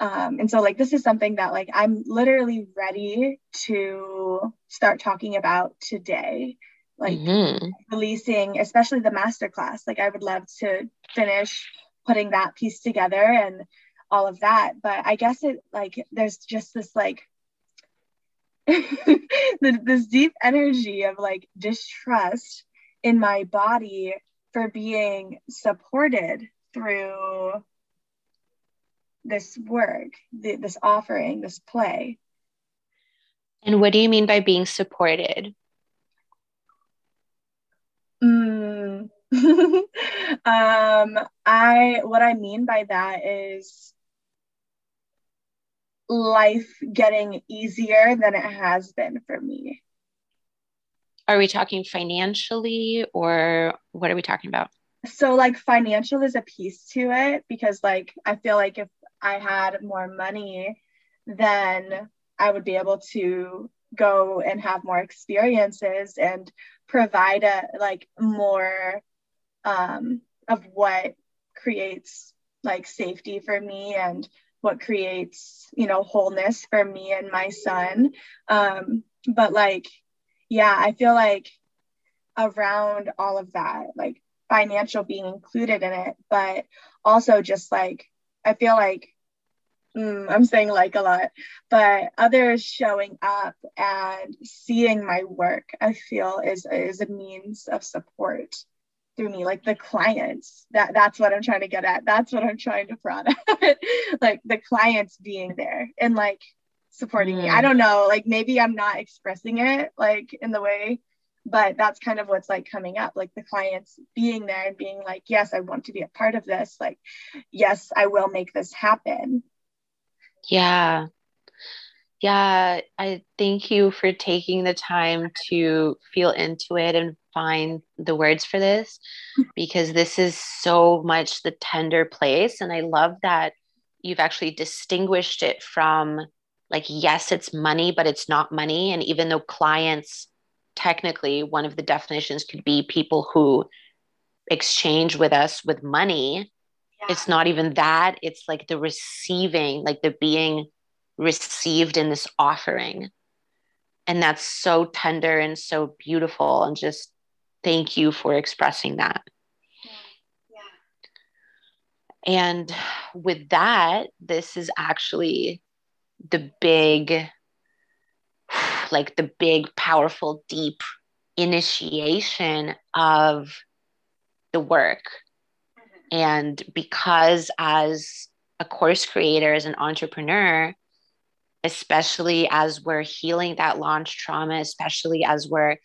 um, and so like this is something that like i'm literally ready to start talking about today like mm-hmm. releasing especially the master class like i would love to finish putting that piece together and all of that but i guess it like there's just this like this deep energy of like distrust in my body for being supported through this work, the, this offering, this play. And what do you mean by being supported? Mm. um, I what I mean by that is life getting easier than it has been for me. Are we talking financially or what are we talking about? So like financial is a piece to it because like I feel like if I had more money, then I would be able to go and have more experiences and provide a like more um, of what creates like safety for me and what creates you know wholeness for me and my son. Um, but like yeah i feel like around all of that like financial being included in it but also just like I feel like mm, I'm saying like a lot, but others showing up and seeing my work, I feel is is a means of support through me, like the clients. That that's what I'm trying to get at. That's what I'm trying to prod at. like the clients being there and like supporting mm. me. I mm. don't know, like maybe I'm not expressing it like in the way but that's kind of what's like coming up like the clients being there and being like yes i want to be a part of this like yes i will make this happen yeah. Yeah i thank you for taking the time to feel into it and find the words for this because this is so much the tender place and i love that you've actually distinguished it from like yes it's money but it's not money and even though clients technically one of the definitions could be people who exchange with us with money yeah. it's not even that it's like the receiving like the being received in this offering and that's so tender and so beautiful and just thank you for expressing that yeah. Yeah. and with that this is actually the big like the big, powerful, deep initiation of the work. And because as a course creator, as an entrepreneur, especially as we're healing that launch trauma, especially as we're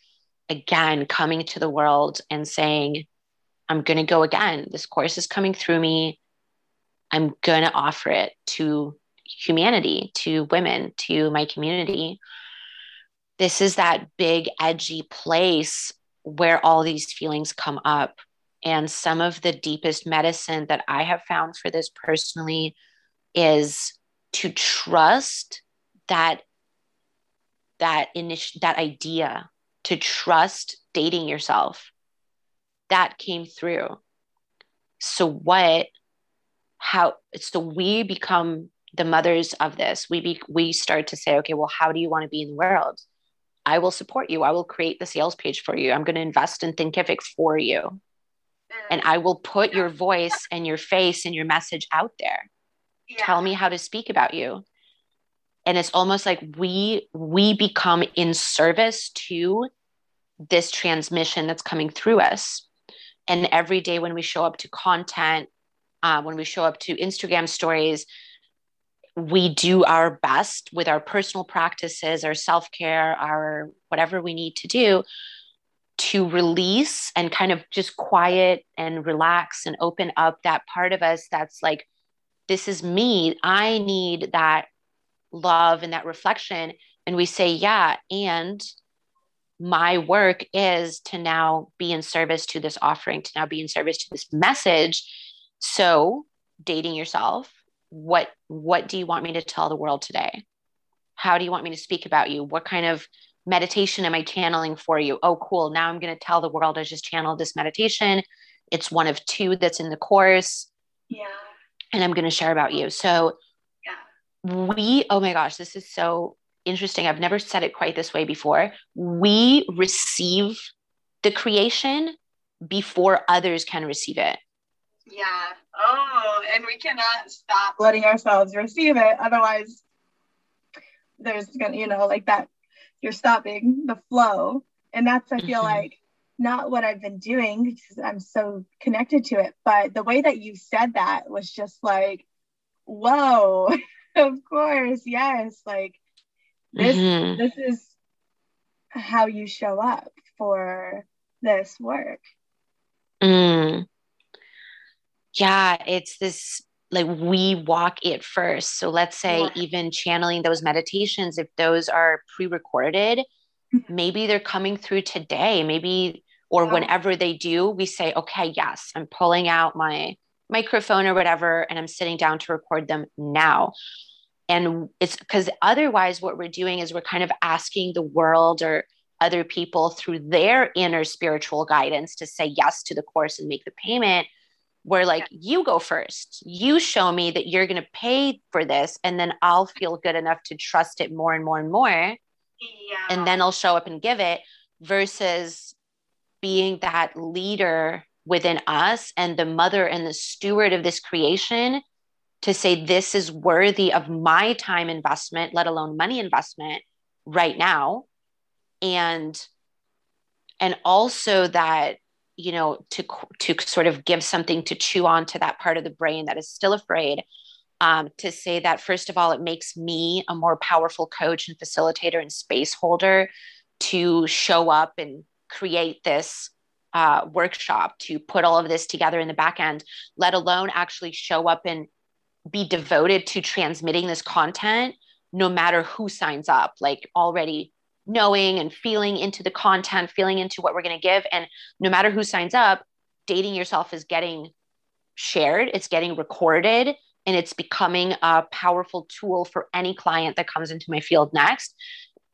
again coming to the world and saying, I'm going to go again. This course is coming through me. I'm going to offer it to humanity, to women, to my community this is that big, edgy place where all these feelings come up. And some of the deepest medicine that I have found for this personally is to trust that that initial that idea to trust dating yourself that came through so what how so we become the mothers of this, we be, we start to say, okay, well, how do you want to be in the world? I will support you. I will create the sales page for you. I'm going to invest in Thinkific for you. And I will put your voice and your face and your message out there. Yeah. Tell me how to speak about you. And it's almost like we we become in service to this transmission that's coming through us. And every day when we show up to content, uh, when we show up to Instagram stories, we do our best with our personal practices, our self care, our whatever we need to do to release and kind of just quiet and relax and open up that part of us that's like, this is me. I need that love and that reflection. And we say, yeah. And my work is to now be in service to this offering, to now be in service to this message. So, dating yourself, what what do you want me to tell the world today? How do you want me to speak about you? What kind of meditation am I channeling for you? Oh, cool. Now I'm going to tell the world I just channeled this meditation. It's one of two that's in the course. Yeah. And I'm going to share about you. So, yeah. we, oh my gosh, this is so interesting. I've never said it quite this way before. We receive the creation before others can receive it. Yeah. Oh, and we cannot stop letting ourselves receive it. Otherwise, there's gonna, you know, like that, you're stopping the flow. And that's, I feel mm-hmm. like, not what I've been doing because I'm so connected to it. But the way that you said that was just like, whoa, of course, yes. Like, this mm-hmm. this is how you show up for this work mm. yeah it's this like we walk it first so let's say yeah. even channeling those meditations if those are pre-recorded mm-hmm. maybe they're coming through today maybe or yeah. whenever they do we say okay yes i'm pulling out my microphone or whatever and i'm sitting down to record them now and it's because otherwise what we're doing is we're kind of asking the world or other people through their inner spiritual guidance to say yes to the course and make the payment where like you go first. You show me that you're going to pay for this and then i'll feel good enough to trust it more and more and more yeah. and then i'll show up and give it versus being that leader within us and the mother and the steward of this creation to say this is worthy of my time investment let alone money investment right now. And and also that you know to to sort of give something to chew on to that part of the brain that is still afraid um, to say that first of all it makes me a more powerful coach and facilitator and space holder to show up and create this uh, workshop to put all of this together in the back end let alone actually show up and be devoted to transmitting this content no matter who signs up. Like already knowing and feeling into the content feeling into what we're going to give. And no matter who signs up dating yourself is getting shared it's getting recorded and it's becoming a powerful tool for any client that comes into my field next.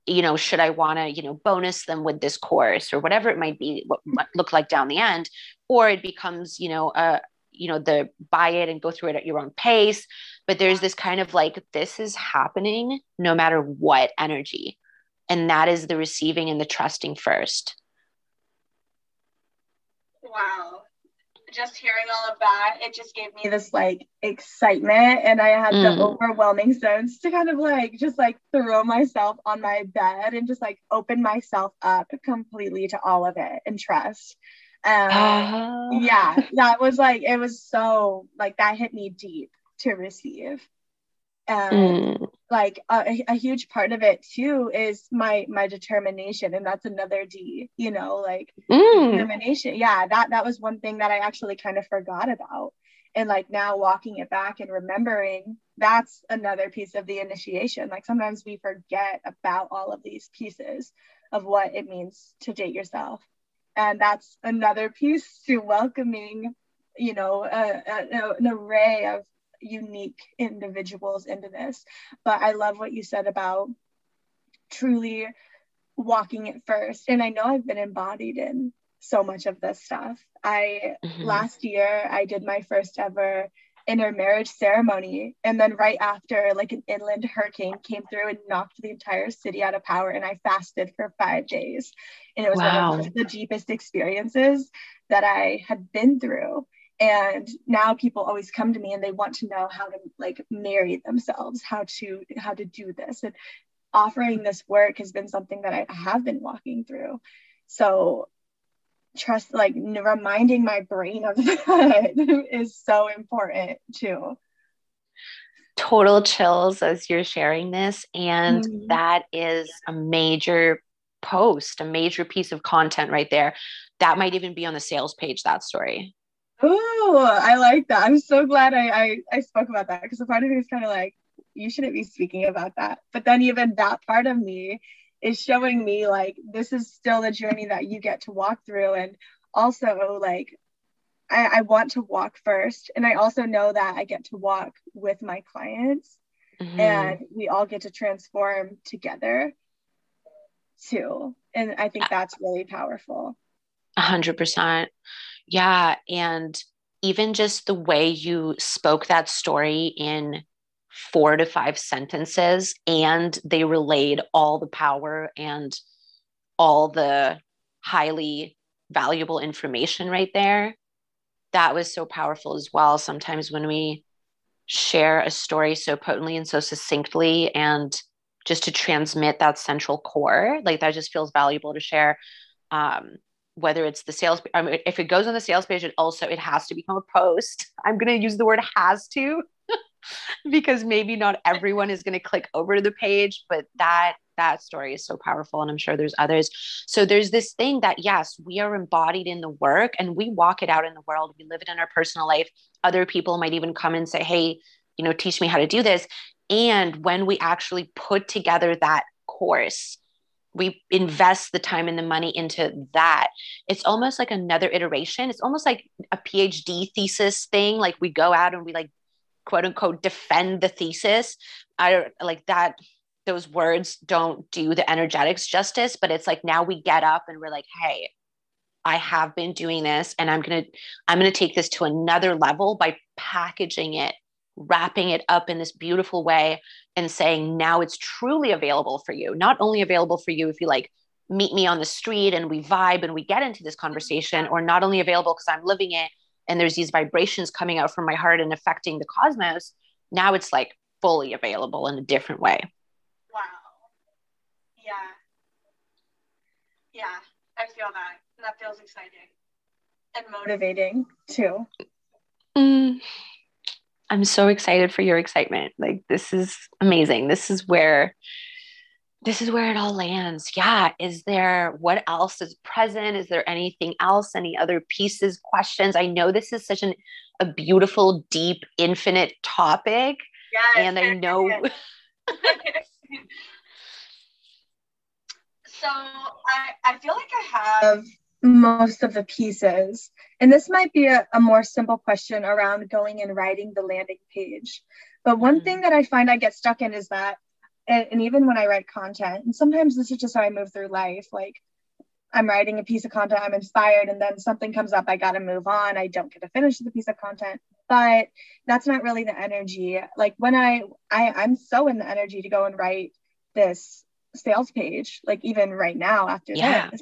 You know should i want to you know bonus them with this course or whatever it might be what might look like down the end or it becomes you know a, you know the buy it and go through it at your own pace. But there's this kind of like this is happening no matter what energy and that is the receiving and the trusting first wow just hearing all of that it just gave me this like excitement and i had mm. the overwhelming sense to kind of like just like throw myself on my bed and just like open myself up completely to all of it and trust um, uh, yeah, that was like it was so like that hit me deep to receive. Um, mm. Like a, a, huge part of it too is my my determination and that's another d you know like mm. determination. Yeah that that was one thing that i actually kind of forgot about. And like now walking it back and remembering that's another piece of the initiation. Like sometimes we forget about all of these pieces of what it means to date yourself. And that's another piece to welcoming you know a, a, an array of unique individuals into this but i love what you said about truly walking it first and i know i've been embodied in so much of this stuff i mm-hmm. last year i did my first ever intermarriage ceremony. And then right after, like an inland hurricane came through and knocked the entire city out of power. And I fasted for five days. And it was wow. one of the deepest experiences that I had been through. And now people always come to me and they want to know how to like marry themselves, how to how to do this. And offering this work has been something that I have been walking through. So trust like reminding my brain of that is so important too total chills as you're sharing this and mm-hmm. that is a major post a major piece of content right there that might even be on the sales page that story oh i like that. I'm so glad i i, I spoke about that because a part of me is kind of like you shouldn't be speaking about that. But then even that part of me is showing me like this is still the journey that you get to walk through and also like I, I want to walk first and i also know that i get to walk with my clients mm-hmm. and we all get to transform together too and i think that's really powerful. A hundred percent yeah and even just the way you spoke that story in four to five sentences and they relayed all the power and all the highly valuable information right there that was so powerful as well. Sometimes when we share a story so potently and so succinctly and just to transmit that central core like that just feels valuable to share. Um, whether it's the sales I mean, if it goes on the sales page it also it has to become a post. I'm going to use the word has to because maybe not everyone is going to click over to the page, but that that story is so powerful and i'm sure there's others. So there's this thing that yes we are embodied in the work and we walk it out in the world. We live it in our personal life. Other people might even come and say hey you know teach me how to do this. And when we actually put together that course we invest the time and the money into that. It's almost like another iteration. It's almost like a phd thesis thing. Like we go out and we like quote unquote defend the thesis. I like that those words don't do the energetics justice but it's like now we get up and we're like hey i have been doing this and i'm going to i'm going to take this to another level by packaging it wrapping it up in this beautiful way and saying now it's truly available for you. Not only available for you if you like meet me on the street and we vibe and we get into this conversation or not only available because i'm living it and there's these vibrations coming out from my heart and affecting the cosmos now it's like fully available in a different way. Wow. Yeah. Yeah i feel that. That feels exciting and motivating too. Mm, i'm so excited for your excitement like this is amazing this is where this is where it all lands. Yeah. Is there what else is present? Is there anything else? Any other pieces, questions? I know this is such an, a beautiful, deep, infinite topic. Yes, and I know. so I, I feel like I have most of the pieces. And this might be a, a more simple question around going and writing the landing page. But one mm-hmm. thing that I find I get stuck in is that and, and even when I write content, and sometimes this is just how I move through life. Like I'm writing a piece of content, I'm inspired, and then something comes up, I got to move on. I don't get to finish the piece of content, but that's not really the energy. Like when I, I I'm so in the energy to go and write this sales page, like even right now after yeah. this.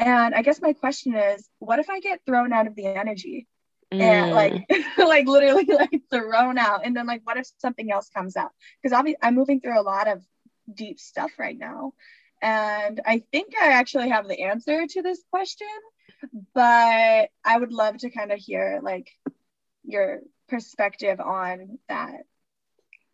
And I guess my question is, what if I get thrown out of the energy? mm. and like like literally like thrown out. And then like what if something else comes out because I'll I'm moving through a lot of deep stuff right now. And I think I actually have the answer to this question but I would love to kind of hear like your perspective on that.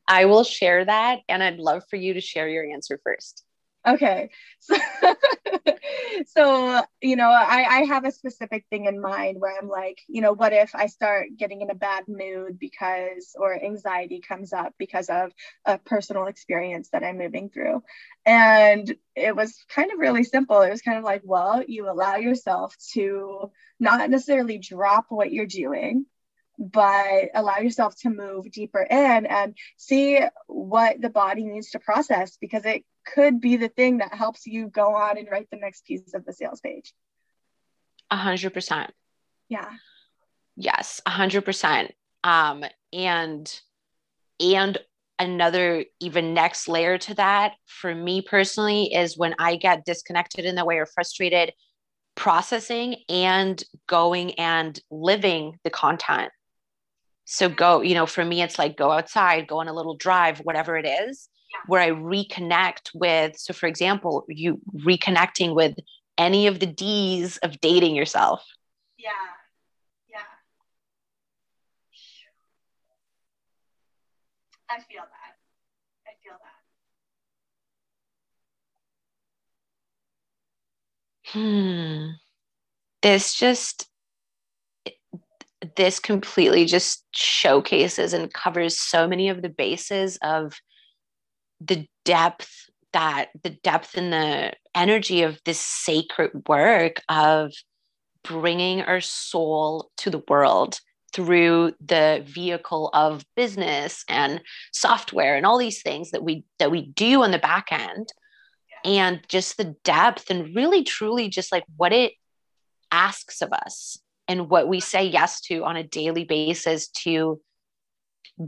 I will share that and I'd love for you to share your answer first okay. So, so you know I, I have a specific thing in mind where i'm like you know what if i start getting in a bad mood because or anxiety comes up because of a personal experience that i'm moving through? And it was kind of really simple. It was kind of like well you allow yourself to not necessarily drop what you're doing but allow yourself to move deeper in and see what the body needs to process because it could be the thing that helps you go on and write the next piece of the sales page. A hundred percent. Yeah. Yes, a hundred percent. Um, and and another even next layer to that for me personally is when I get disconnected in that way or frustrated, processing and going and living the content. So go, you know, for me, it's like go outside, go on a little drive, whatever it is, yeah. where I reconnect with. So, for example, you reconnecting with any of the D's of dating yourself. Yeah. Yeah. I feel that. I feel that. Hmm. This just this completely just showcases and covers so many of the bases of the depth that the depth and the energy of this sacred work of bringing our soul to the world through the vehicle of business and software and all these things that we that we do on the back end. And just the depth and really truly just like what it asks of us and what we say yes to on a daily basis to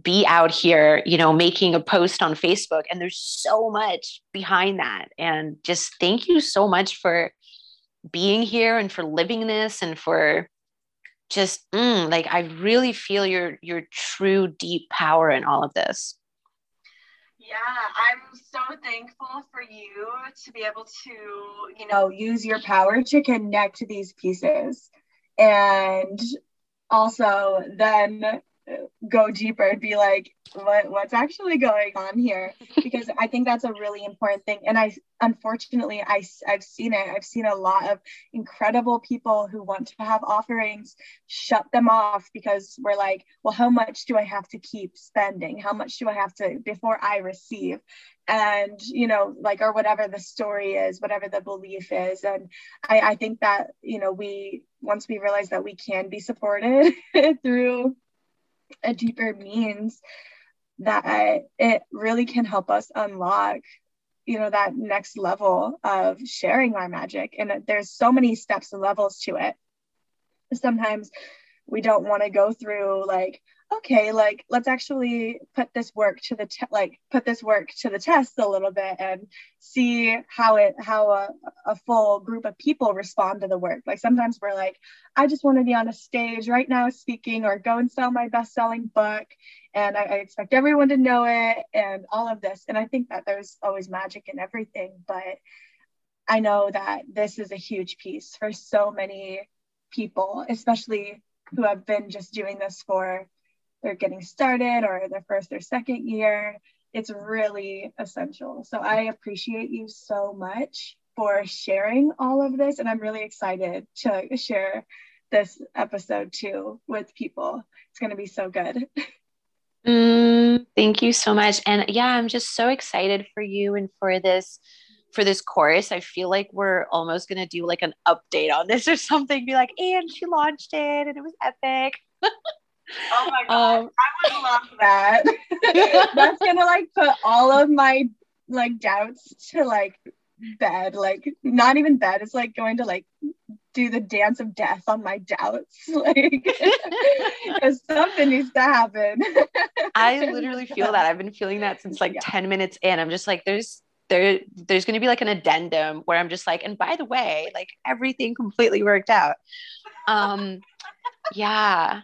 be out here, you know, making a post on Facebook. And there's so much behind that. And just thank you so much for being here and for living this and for just mm, like I really feel your your true deep power in all of this. Yeah, I'm so thankful for you to be able to, you know, use your power to connect these pieces and also then go deeper and be like what what's actually going on here? Because i think that's a really important thing. And i unfortunately i i've seen it. I've seen a lot of incredible people who want to have offerings shut them off because we're like well how much do i have to keep spending? How much do i have to before i receive? And you know like or whatever the story is whatever the belief is. And i i think that you know we once we realize that we can be supported through a deeper means that it really can help us unlock you know that next level of sharing our magic. And there's so many steps and levels to it. Sometimes we don't want to go through like okay like let's actually put this work to the te- like put this work to the test a little bit and see how it how a, a full group of people respond to the work. Like sometimes we're like i just want to be on a stage right now speaking or go and sell my best-selling book and I, I expect everyone to know it and all of this. And i think that there's always magic in everything but i know that this is a huge piece for so many people especially who have been just doing this for they're getting started or their first or second year. It's really essential. So I appreciate you so much for sharing all of this. And I'm really excited to share this episode too with people. It's going to be so good. Mm, thank you so much. And yeah, I'm just so excited for you and for this for this course. I feel like we're almost going to do like an update on this or something. Be like, and she launched it and it was epic. Oh my god, um, I would love that. That's gonna like put all of my like doubts to like bed. Like not even bed. It's like going to like do the dance of death on my doubts. Like because something needs to happen. I literally feel that. I've been feeling that since like yeah. 10 minutes in. I'm just like, there's there there's going to be like an addendum where i'm just like and by the way like everything completely worked out um yeah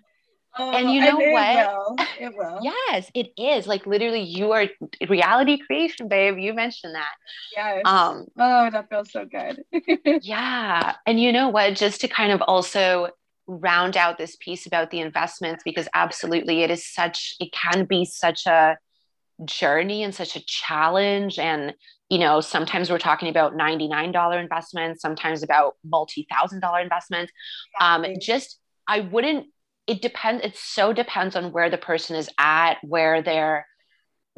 Oh, and you know what? Will. It will. yes, it is. Like literally, you are reality creation, babe. You mentioned that. Yes. Um. Oh, that feels so good. yeah, and you know what? Just to kind of also round out this piece about the investments, because absolutely, it is such. It can be such a journey and such a challenge, and you know, sometimes we're talking about ninety nine dollar investments, sometimes about multi thousand dollar investments. Um, just I wouldn't it depends it so depends on where the person is at where their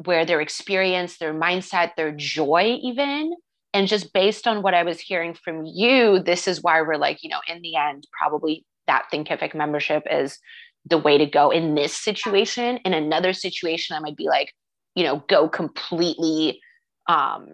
where their experience their mindset their joy even. And just based on what i was hearing from you this is why we're like you know in the end probably that thinkific membership is the way to go in this situation. In another situation i might be like you know go completely um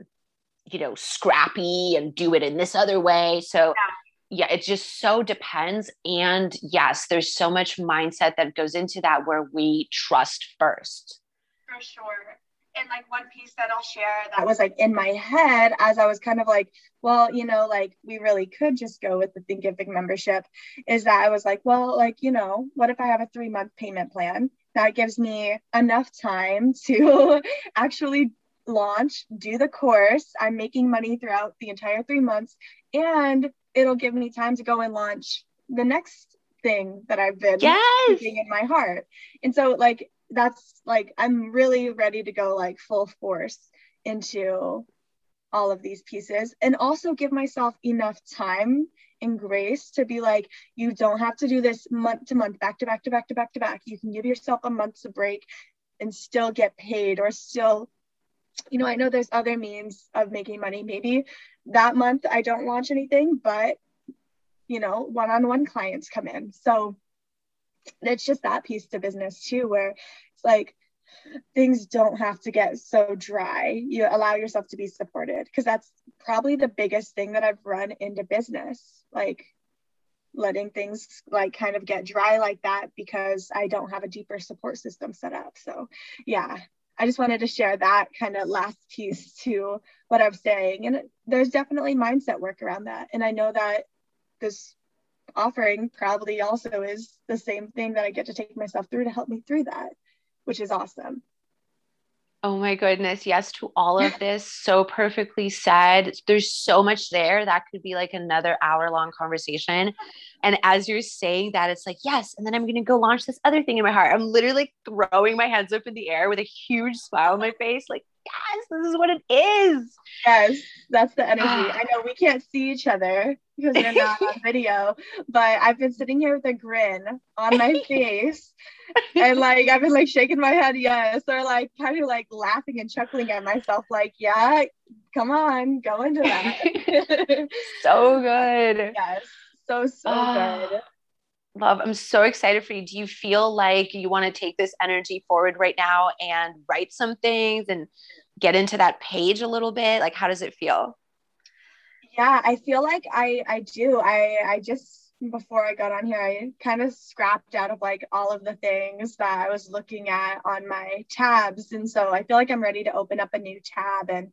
you know scrappy and do it in this other way. So yeah, it just so depends. And yes, there's so much mindset that goes into that where we trust first. For sure. And like one piece that I'll share that was like in my head as I was kind of like, well, you know, like we really could just go with the Thinkific membership is that I was like, well, like, you know, what if I have a three month payment plan? That gives me enough time to actually launch, do the course. I'm making money throughout the entire three months, and it'll give me time to go and launch the next thing that I've been yes. in my heart. And so, like, that's like, I'm really ready to go like full force into all of these pieces and also give myself enough time and grace to be like, you don't have to do this month to month, back to back to back to back to back. You can give yourself a month's break and still get paid or still you know, I know there's other means of making money. Maybe that month I don't launch anything, but you know, one-on-one clients come in. So it's just that piece to business too, where it's like things don't have to get so dry. You allow yourself to be supported because that's probably the biggest thing that I've run into business. Like letting things like kind of get dry like that because I don't have a deeper support system set up. So yeah, I just wanted to share that kind of last piece to what I'm saying. And there's definitely mindset work around that. And I know that this offering probably also is the same thing that I get to take myself through to help me through that, which is awesome. Oh my goodness. Yes, to all of this. So perfectly said. There's so much there. That could be like another hour long conversation. And as you're saying that, it's like, yes. And then I'm going to go launch this other thing in my heart. I'm literally throwing my hands up in the air with a huge smile on my face. Like, yes, this is what it is. Yes, that's the energy. I know we can't see each other because we're not on video, but I've been sitting here with a grin on my face and like I've been like shaking my head, yes, or like kind of like laughing and chuckling at myself, like, yeah, come on, go into that. so good. Yes, so so oh, good. Ah, love, I'm so excited for you. Do you feel like you want to take this energy forward right now and write some things and get into that page a little bit? Like, how does it feel? Yeah, I feel like I I do. I I just before I got on here, I kind of scrapped out of like all of the things that I was looking at on my tabs. And so I feel like I'm ready to open up a new tab and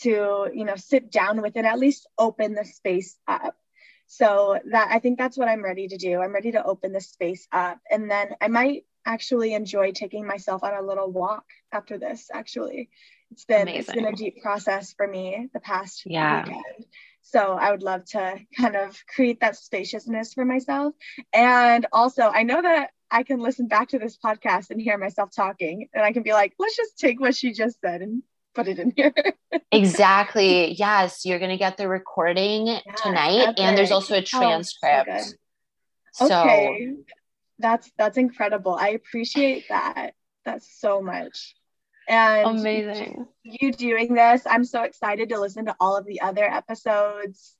to, you know, sit down with it, at least open the space up. So that I think that's what I'm ready to do. I'm ready to open the space up. And then I might actually enjoy taking myself on a little walk after this, actually. It's been Amazing. it's been a deep process for me the past yeah. weekend. So I would love to kind of create that spaciousness for myself. And also, I know that I can listen back to this podcast and hear myself talking, and I can be like, let's just take what she just said and put it in here. exactly. Yes, you're going to get the recording yeah, tonight, and there's also a transcript. Oh, so, so okay. That's that's incredible. I appreciate that. That's so much. And amazing. You doing this. I'm so excited to listen to all of the other episodes.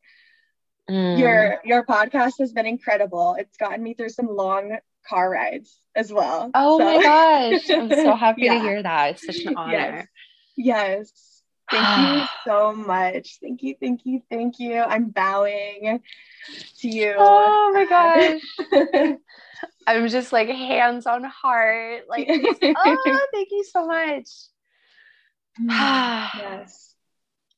Mm. Your your podcast has been incredible. It's gotten me through some long car rides as well. Oh so. my gosh. I'm so happy yeah. to hear that. It's such an honor. Yes. Yes. Thank you so much. Thank you, thank you, thank you. I'm bowing to you. Oh my gosh. I'm just like hands on heart. Like, oh, thank you so much. Mm, yes.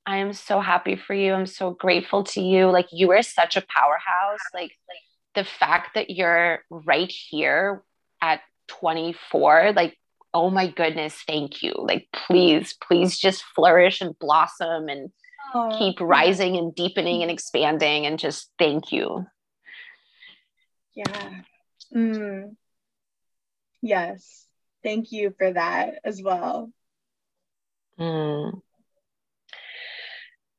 I am so happy for you. I'm so grateful to you. Like, you are such a powerhouse. Like, like the fact that you're right here at 24, like, oh my goodness, thank you. Like, please, please just flourish and blossom and oh, keep rising and deepening and expanding. And just thank you. Yeah. Mm. Yes. Thank you for that as well. Mm.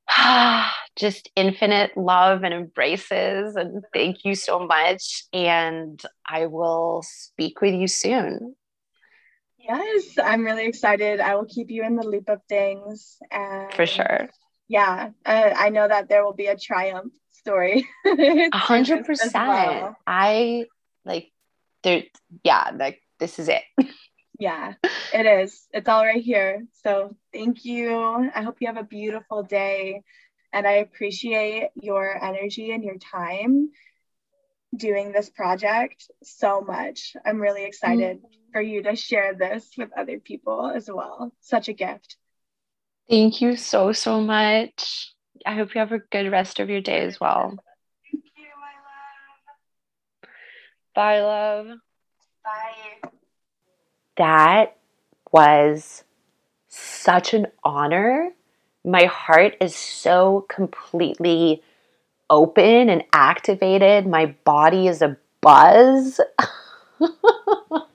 Just infinite love and embraces. And thank you so much. And I will speak with you soon. Yes, I'm really excited. I will keep you in the loop of things. And For sure. Yeah, uh, I know that there will be a triumph story. A hundred percent. I like there yeah like this is it yeah it is it's all right here so thank you i hope you have a beautiful day And I appreciate your energy and your time doing this project so much. I'm really excited mm-hmm. For you to share this with other people as well. Such a gift. Thank you so, so much. I hope you have a good rest of your day as well. Thank you, my love. Bye, love. Bye. That was such an honor. My heart is so completely open and activated. My body is a buzz.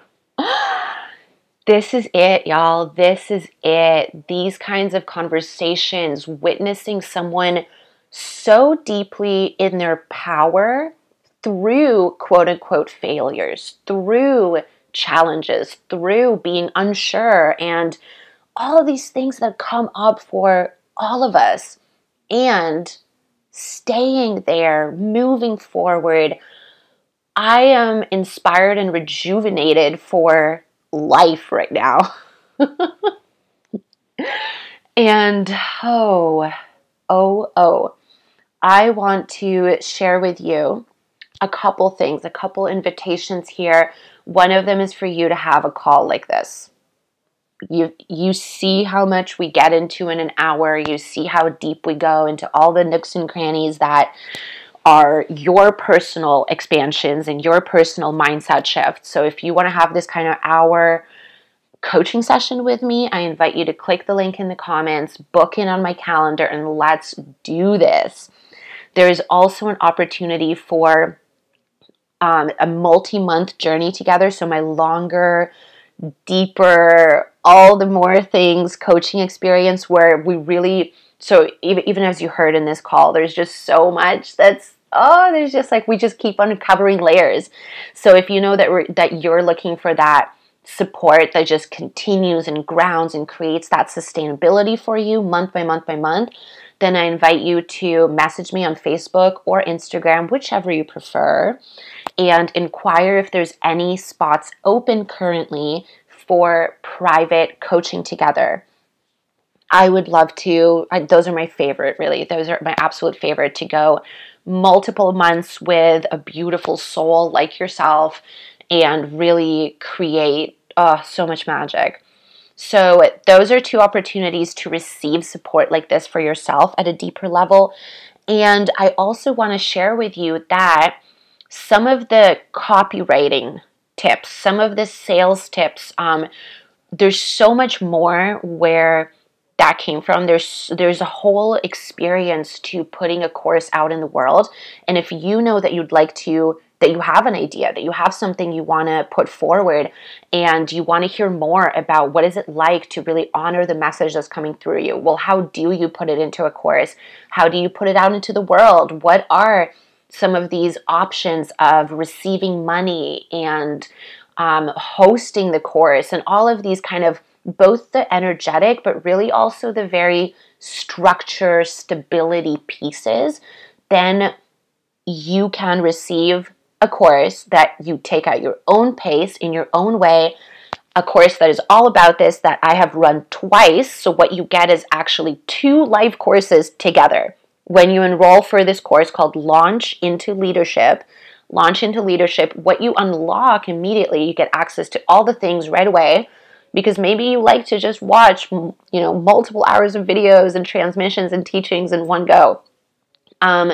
this is it, y'all. This is it. These kinds of conversations, witnessing someone so deeply in their power through quote unquote failures, through challenges, through being unsure, and all of these things that come up for all of us. And staying there, moving forward. I am inspired and rejuvenated for life right now. and oh, oh, oh, I want to share with you a couple things, a couple invitations here. One of them is for you to have a call like this you you see how much we get into in an hour you see how deep we go into all the nooks and crannies that are your personal expansions and your personal mindset shifts so if you want to have this kind of hour coaching session with me i invite you to click the link in the comments book in on my calendar and let's do this. There's also an opportunity for um, a multi-month journey together. So my longer deeper, all the more things coaching experience where we really so even even as you heard in this call, there's just so much that's oh, there's just like we just keep uncovering layers. So if you know that we're, that you're looking for that support that just continues and grounds and creates that sustainability for you month by month by month, then I invite you to message me on Facebook or Instagram, whichever you prefer, and inquire if there's any spots open currently for private coaching together. I would love to, those are my favorite, really. Those are my absolute favorite to go multiple months with a beautiful soul like yourself and really create oh, so much magic. So, those are two opportunities to receive support like this for yourself at a deeper level. And I also want to share with you that some of the copywriting tips, some of the sales tips, um, there's so much more where that came from. There's there's a whole experience to putting a course out in the world. And if you know that you'd like to that you have an idea, that you have something you want to put forward and you want to hear more about what is it like to really honor the message that's coming through you. Well, how do you put it into a course? How do you put it out into the world? What are some of these options of receiving money and um, hosting the course and all of these kind of both the energetic but really also the very structure stability pieces then you can receive a course that you take at your own pace in your own way a course that is all about this that I have run twice. So what you get is actually two live courses together. When you enroll for this course called Launch into Leadership, Launch into Leadership, what you unlock immediately, you get access to all the things right away because maybe you like to just watch, you know, multiple hours of videos and transmissions and teachings in one go. Um,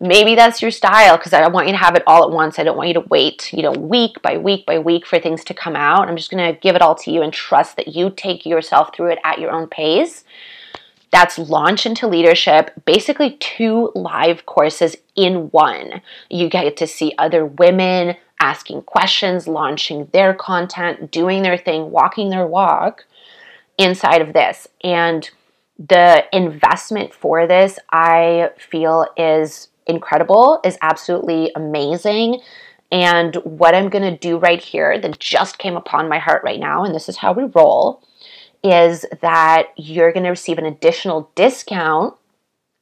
maybe that's your style because I want you to have it all at once. I don't want you to wait, you know, week by week by week for things to come out. I'm just going to give it all to you and trust that you take yourself through it at your own pace. That's Launch into Leadership, basically two live courses in one. You get to see other women asking questions, launching their content, doing their thing, walking their walk inside of this. And the investment for this, I feel, is incredible, is absolutely amazing. And what I'm going to do right here that just came upon my heart right now, and this is how we roll, is that you're going to receive an additional discount.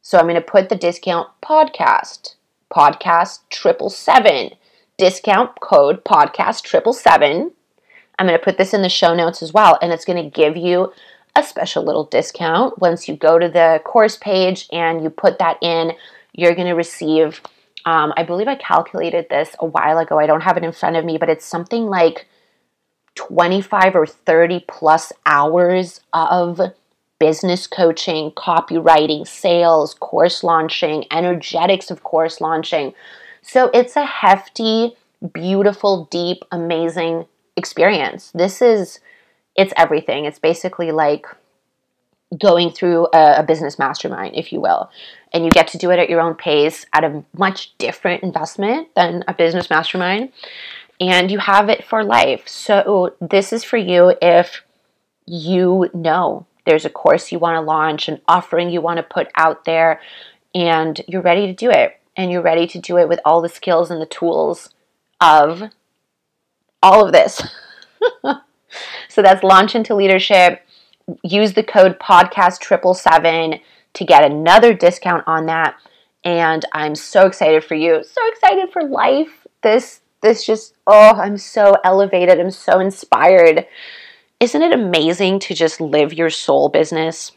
So I'm going to put the discount podcast, podcast triple seven, discount code podcast triple seven. I'm going to put this in the show notes as well, and it's going to give you a special little discount. Once you go to the course page and you put that in, you're going to receive, um, I believe I calculated this a while ago. I don't have it in front of me, but it's something like 25 or 30 plus hours of business coaching, copywriting, sales, course launching, energetics of course launching. So it's a hefty, beautiful, deep, amazing experience. This is, it's everything. It's basically like going through a, a, business mastermind, if you will. And you get to do it at your own pace at a much different investment than a business mastermind. And you have it for life. So, this is for you if you know there's a course you want to launch, an offering you want to put out there, and you're ready to do it. And you're ready to do it with all the skills and the tools of all of this. so that's launch into leadership. Use the code podcast triple seven to get another discount on that. And I'm so excited for you. So excited for life. This this just oh, I'm so elevated. I'm so inspired. Isn't it amazing to just live your soul business?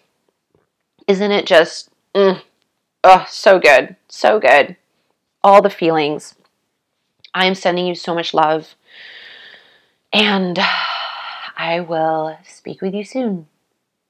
Isn't it just mm, oh, so good. So good. All the feelings. I am sending you so much love. And I will speak with you soon.